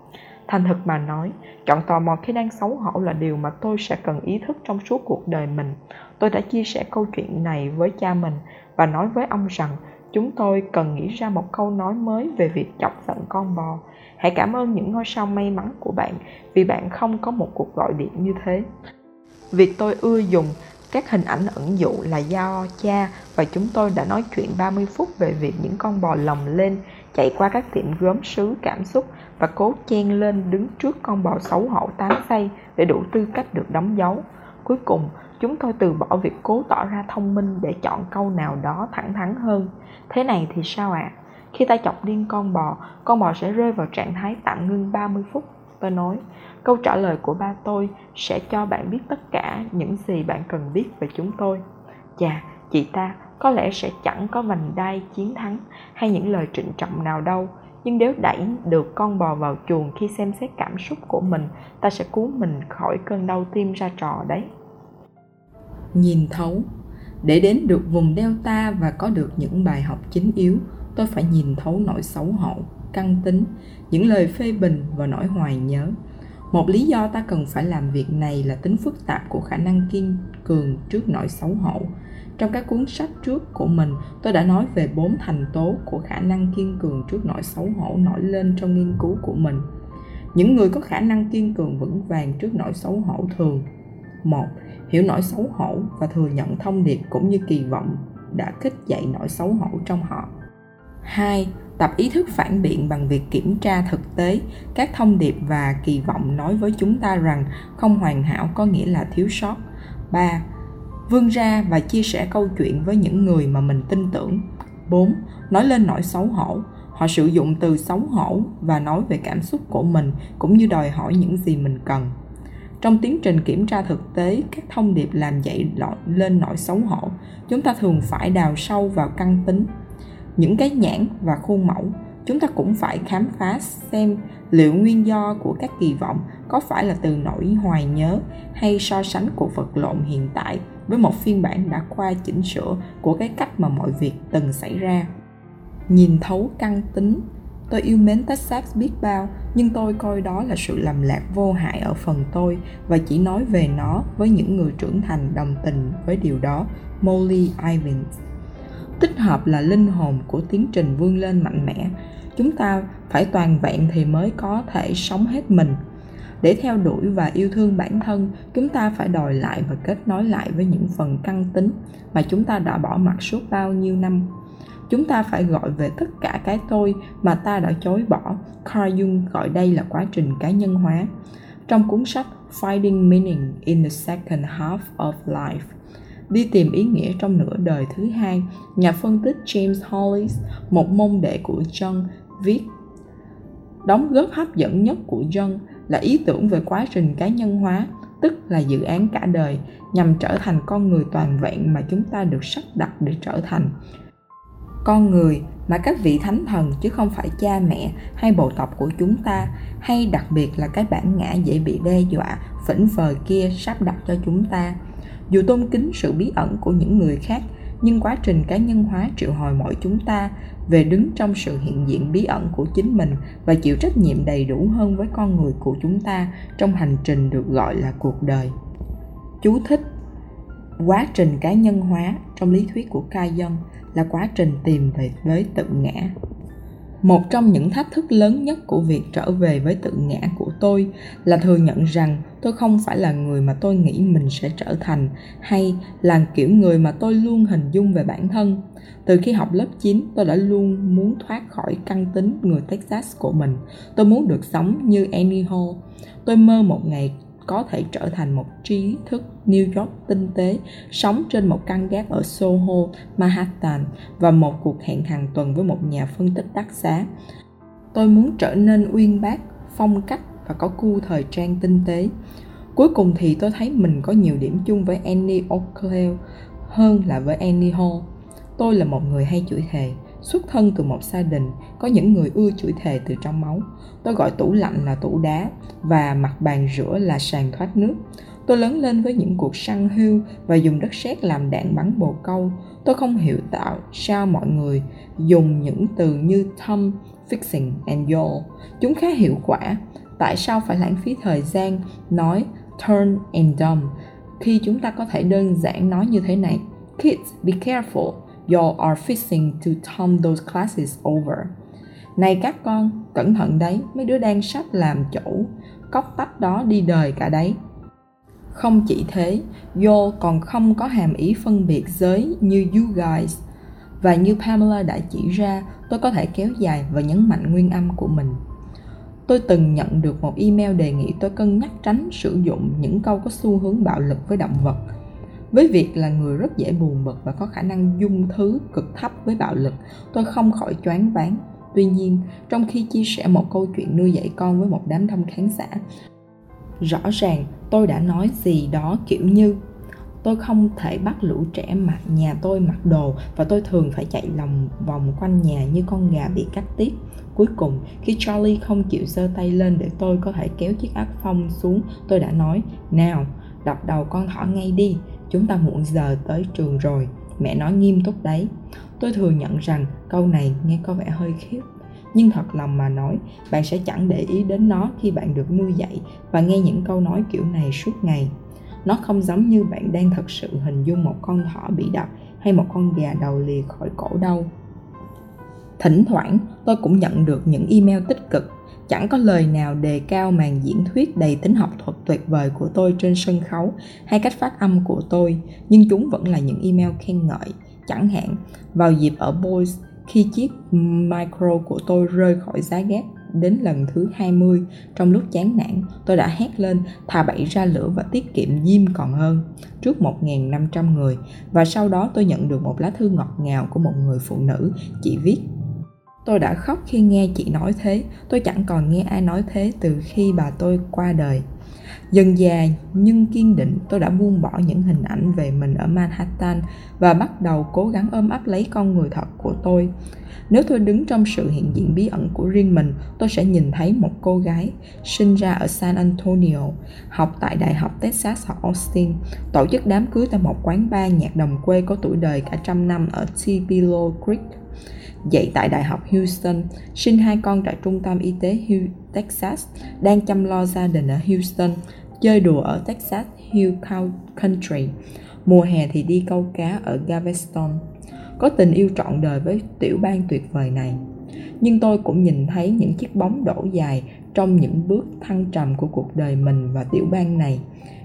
Thành thực mà nói, chọn tò mò khi đang xấu hổ là điều mà tôi sẽ cần ý thức trong suốt cuộc đời mình. Tôi đã chia sẻ câu chuyện này với cha mình và nói với ông rằng chúng tôi cần nghĩ ra một câu nói mới về việc chọc giận con bò hãy cảm ơn những ngôi sao may mắn của bạn vì bạn không có một cuộc gọi điện như thế việc tôi ưa dùng các hình ảnh ẩn dụ là do cha và chúng tôi đã nói chuyện 30 phút về việc những con bò lồng lên chạy qua các tiệm gốm sứ cảm xúc và cố chen lên đứng trước con bò xấu hổ tám xây để đủ tư cách được đóng dấu. Cuối cùng, chúng tôi từ bỏ việc cố tỏ ra thông minh để chọn câu nào đó thẳng thắn hơn thế này thì sao ạ à? khi ta chọc điên con bò con bò sẽ rơi vào trạng thái tạm ngưng 30 phút tôi nói câu trả lời của ba tôi sẽ cho bạn biết tất cả những gì bạn cần biết về chúng tôi chà chị ta có lẽ sẽ chẳng có vành đai chiến thắng hay những lời trịnh trọng nào đâu nhưng nếu đẩy được con bò vào chuồng khi xem xét cảm xúc của mình, ta sẽ cứu mình khỏi cơn đau tim ra trò đấy. Nhìn thấu, để đến được vùng delta và có được những bài học chính yếu, tôi phải nhìn thấu nỗi xấu hổ, căng tính, những lời phê bình và nỗi hoài nhớ. Một lý do ta cần phải làm việc này là tính phức tạp của khả năng kiên cường trước nỗi xấu hổ trong các cuốn sách trước của mình, tôi đã nói về bốn thành tố của khả năng kiên cường trước nỗi xấu hổ nổi lên trong nghiên cứu của mình những người có khả năng kiên cường vững vàng trước nỗi xấu hổ thường, một, hiểu nỗi xấu hổ và thừa nhận thông điệp cũng như kỳ vọng đã kích dậy nỗi xấu hổ trong họ 2. Tập ý thức phản biện bằng việc kiểm tra thực tế các thông điệp và kỳ vọng nói với chúng ta rằng không hoàn hảo có nghĩa là thiếu sót. 3. Vươn ra và chia sẻ câu chuyện với những người mà mình tin tưởng. 4. Nói lên nỗi xấu hổ. Họ sử dụng từ xấu hổ và nói về cảm xúc của mình cũng như đòi hỏi những gì mình cần. Trong tiến trình kiểm tra thực tế các thông điệp làm dậy lên nỗi xấu hổ, chúng ta thường phải đào sâu vào căn tính, những cái nhãn và khuôn mẫu chúng ta cũng phải khám phá xem liệu nguyên do của các kỳ vọng có phải là từ nỗi hoài nhớ hay so sánh của vật lộn hiện tại với một phiên bản đã qua chỉnh sửa của cái cách mà mọi việc từng xảy ra? Nhìn thấu căng tính, tôi yêu mến texas biết bao, nhưng tôi coi đó là sự lầm lạc vô hại ở phần tôi và chỉ nói về nó với những người trưởng thành đồng tình với điều đó, molly ivins. Tích hợp là linh hồn của tiến trình vươn lên mạnh mẽ chúng ta phải toàn vẹn thì mới có thể sống hết mình. Để theo đuổi và yêu thương bản thân, chúng ta phải đòi lại và kết nối lại với những phần căn tính mà chúng ta đã bỏ mặc suốt bao nhiêu năm. Chúng ta phải gọi về tất cả cái tôi mà ta đã chối bỏ. Carl jung gọi đây là quá trình cá nhân hóa. Trong cuốn sách finding meaning in the second half of life đi tìm ý nghĩa trong nửa đời thứ hai, nhà phân tích James Hollis, một môn đệ của John, viết Đóng góp hấp dẫn nhất của John là ý tưởng về quá trình cá nhân hóa, tức là dự án cả đời nhằm trở thành con người toàn vẹn mà chúng ta được sắp đặt để trở thành. Con người mà các vị thánh thần chứ không phải cha mẹ hay bộ tộc của chúng ta hay đặc biệt là cái bản ngã dễ bị đe dọa phỉnh phờ kia sắp đặt cho chúng ta dù tôn kính sự bí ẩn của những người khác, nhưng quá trình cá nhân hóa triệu hồi mỗi chúng ta về đứng trong sự hiện diện bí ẩn của chính mình và chịu trách nhiệm đầy đủ hơn với con người của chúng ta trong hành trình được gọi là cuộc đời. Chú thích, quá trình cá nhân hóa trong lý thuyết của ca dân là quá trình tìm về với tự ngã một trong những thách thức lớn nhất của việc trở về với tự ngã của tôi là thừa nhận rằng tôi không phải là người mà tôi nghĩ mình sẽ trở thành hay là kiểu người mà tôi luôn hình dung về bản thân. Từ khi học lớp 9, tôi đã luôn muốn thoát khỏi căn tính người Texas của mình. Tôi muốn được sống như Annie Hall. Tôi mơ một ngày có thể trở thành một trí thức New York tinh tế, sống trên một căn gác ở Soho, Manhattan và một cuộc hẹn hàng tuần với một nhà phân tích đắt giá. Tôi muốn trở nên uyên bác, phong cách và có cu thời trang tinh tế. Cuối cùng thì tôi thấy mình có nhiều điểm chung với Annie O'Connell hơn là với Annie Hall. Tôi là một người hay chửi thề, xuất thân từ một gia đình có những người ưa chửi thề từ trong máu. Tôi gọi tủ lạnh là tủ đá và mặt bàn rửa là sàn thoát nước. Tôi lớn lên với những cuộc săn hưu và dùng đất sét làm đạn bắn bồ câu. Tôi không hiểu tạo sao mọi người dùng những từ như thumb, fixing, and yaw. Chúng khá hiệu quả. Tại sao phải lãng phí thời gian nói turn and dumb khi chúng ta có thể đơn giản nói như thế này? Kids, be careful you are fixing to turn those classes over. Này các con, cẩn thận đấy, mấy đứa đang sắp làm chủ, cốc tách đó đi đời cả đấy. Không chỉ thế, yo còn không có hàm ý phân biệt giới như you guys. Và như Pamela đã chỉ ra, tôi có thể kéo dài và nhấn mạnh nguyên âm của mình. Tôi từng nhận được một email đề nghị tôi cân nhắc tránh sử dụng những câu có xu hướng bạo lực với động vật với việc là người rất dễ buồn bực và có khả năng dung thứ cực thấp với bạo lực, tôi không khỏi choáng váng. Tuy nhiên, trong khi chia sẻ một câu chuyện nuôi dạy con với một đám đông khán giả, rõ ràng tôi đã nói gì đó kiểu như, tôi không thể bắt lũ trẻ mặc nhà tôi mặc đồ và tôi thường phải chạy lòng vòng quanh nhà như con gà bị cắt tiết. Cuối cùng, khi charlie không chịu giơ tay lên để tôi có thể kéo chiếc áo phông xuống, tôi đã nói, nào đập đầu con thỏ ngay đi chúng ta muộn giờ tới trường rồi. Mẹ nói nghiêm túc đấy. Tôi thừa nhận rằng câu này nghe có vẻ hơi khiếp. Nhưng thật lòng mà nói, bạn sẽ chẳng để ý đến nó khi bạn được nuôi dạy và nghe những câu nói kiểu này suốt ngày. Nó không giống như bạn đang thật sự hình dung một con thỏ bị đập hay một con gà đầu lìa khỏi cổ đâu. Thỉnh thoảng, tôi cũng nhận được những email tích cực chẳng có lời nào đề cao màn diễn thuyết đầy tính học thuật tuyệt vời của tôi trên sân khấu hay cách phát âm của tôi, nhưng chúng vẫn là những email khen ngợi. Chẳng hạn, vào dịp ở Boys, khi chiếc micro của tôi rơi khỏi giá ghét đến lần thứ 20 trong lúc chán nản, tôi đã hét lên thà bậy ra lửa và tiết kiệm diêm còn hơn, trước 1.500 người. Và sau đó tôi nhận được một lá thư ngọt ngào của một người phụ nữ, chị viết Tôi đã khóc khi nghe chị nói thế, tôi chẳng còn nghe ai nói thế từ khi bà tôi qua đời. Dần già nhưng kiên định tôi đã buông bỏ những hình ảnh về mình ở Manhattan và bắt đầu cố gắng ôm ấp lấy con người thật của tôi. Nếu tôi đứng trong sự hiện diện bí ẩn của riêng mình, tôi sẽ nhìn thấy một cô gái sinh ra ở San Antonio, học tại Đại học Texas ở Austin, tổ chức đám cưới tại một quán bar nhạc đồng quê có tuổi đời cả trăm năm ở Tupelo Creek, dạy tại Đại học Houston, sinh hai con tại trung tâm y tế Texas, đang chăm lo gia đình ở Houston, chơi đùa ở Texas Hill Country. Mùa hè thì đi câu cá ở Galveston. Có tình yêu trọn đời với tiểu bang tuyệt vời này. Nhưng tôi cũng nhìn thấy những chiếc bóng đổ dài trong những bước thăng trầm của cuộc đời mình và tiểu bang này.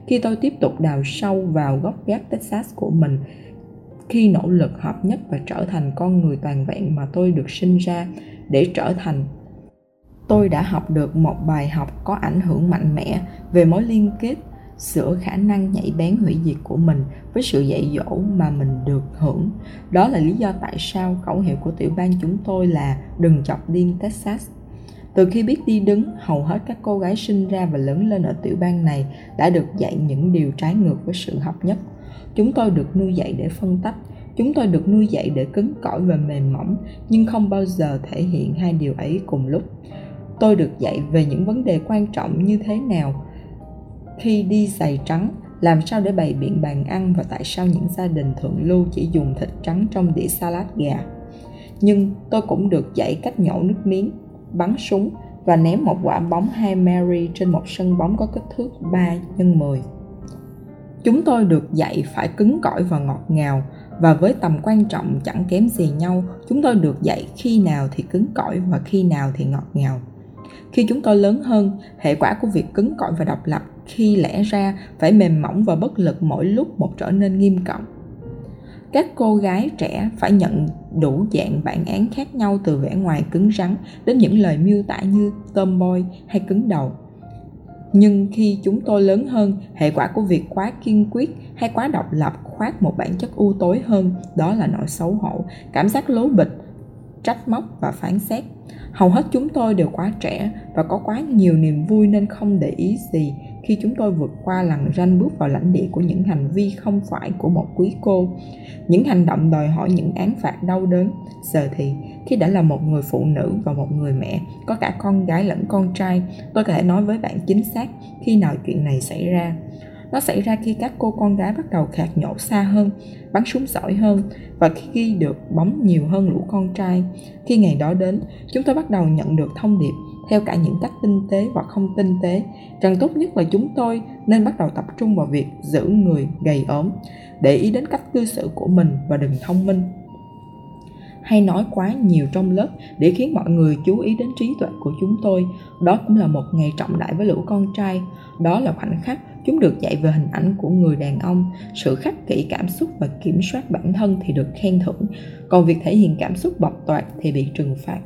Khi tôi tiếp tục đào sâu vào góc gác Texas của mình khi nỗ lực hợp nhất và trở thành con người toàn vẹn mà tôi được sinh ra để trở thành tôi đã học được một bài học có ảnh hưởng mạnh mẽ về mối liên kết giữa khả năng nhạy bén hủy diệt của mình với sự dạy dỗ mà mình được hưởng. Đó là lý do tại sao khẩu hiệu của tiểu bang chúng tôi là đừng chọc điên Texas. Từ khi biết đi đứng, hầu hết các cô gái sinh ra và lớn lên ở tiểu bang này đã được dạy những điều trái ngược với sự hợp nhất chúng tôi được nuôi dạy để phân tách. Chúng tôi được nuôi dạy để cứng cỏi và mềm mỏng, nhưng không bao giờ thể hiện hai điều ấy cùng lúc. Tôi được dạy về những vấn đề quan trọng như thế nào, khi đi giày trắng, làm sao để bày biện bàn ăn và tại sao những gia đình thượng lưu chỉ dùng thịt trắng trong đĩa salad gà. Nhưng tôi cũng được dạy cách nhổ nước miếng, bắn súng và ném một quả bóng hai Mary trên một sân bóng có kích thước 3 x 10 chúng tôi được dạy phải cứng cỏi và ngọt ngào, và với tầm quan trọng chẳng kém gì nhau, chúng tôi được dạy khi nào thì cứng cỏi và khi nào thì ngọt ngào. Khi chúng tôi lớn hơn, hệ quả của việc cứng cỏi và độc lập khi lẽ ra phải mềm mỏng và bất lực mỗi lúc một trở nên nghiêm trọng. Các cô gái trẻ phải nhận đủ dạng bản án khác nhau từ vẻ ngoài cứng rắn đến những lời miêu tả như tomboy hay cứng đầu nhưng khi chúng tôi lớn hơn, hệ quả của việc quá kiên quyết hay quá độc lập khoác một bản chất u tối hơn, đó là nỗi xấu hổ, cảm giác lố bịch, trách móc và phán xét. Hầu hết chúng tôi đều quá trẻ và có quá nhiều niềm vui nên không để ý gì khi chúng tôi vượt qua lằn ranh bước vào lãnh địa của những hành vi không phải của một quý cô. Những hành động đòi hỏi những án phạt đau đớn giờ thì khi đã là một người phụ nữ và một người mẹ, có cả con gái lẫn con trai, tôi có thể nói với bạn chính xác khi nào chuyện này xảy ra. Nó xảy ra khi các cô con gái bắt đầu khạc nhổ xa hơn, bắn súng giỏi hơn và khi được bóng nhiều hơn lũ con trai. Khi ngày đó đến, chúng tôi bắt đầu nhận được thông điệp theo cả những cách tinh tế và không tinh tế. Rằng tốt nhất là chúng tôi nên bắt đầu tập trung vào việc giữ người gầy ốm, để ý đến cách cư xử của mình và đừng thông minh hay nói quá nhiều trong lớp để khiến mọi người chú ý đến trí tuệ của chúng tôi. Đó cũng là một ngày trọng đại với lũ con trai. Đó là khoảnh khắc chúng được dạy về hình ảnh của người đàn ông. Sự khắc kỷ cảm xúc và kiểm soát bản thân thì được khen thưởng. Còn việc thể hiện cảm xúc bộc toạc thì bị trừng phạt.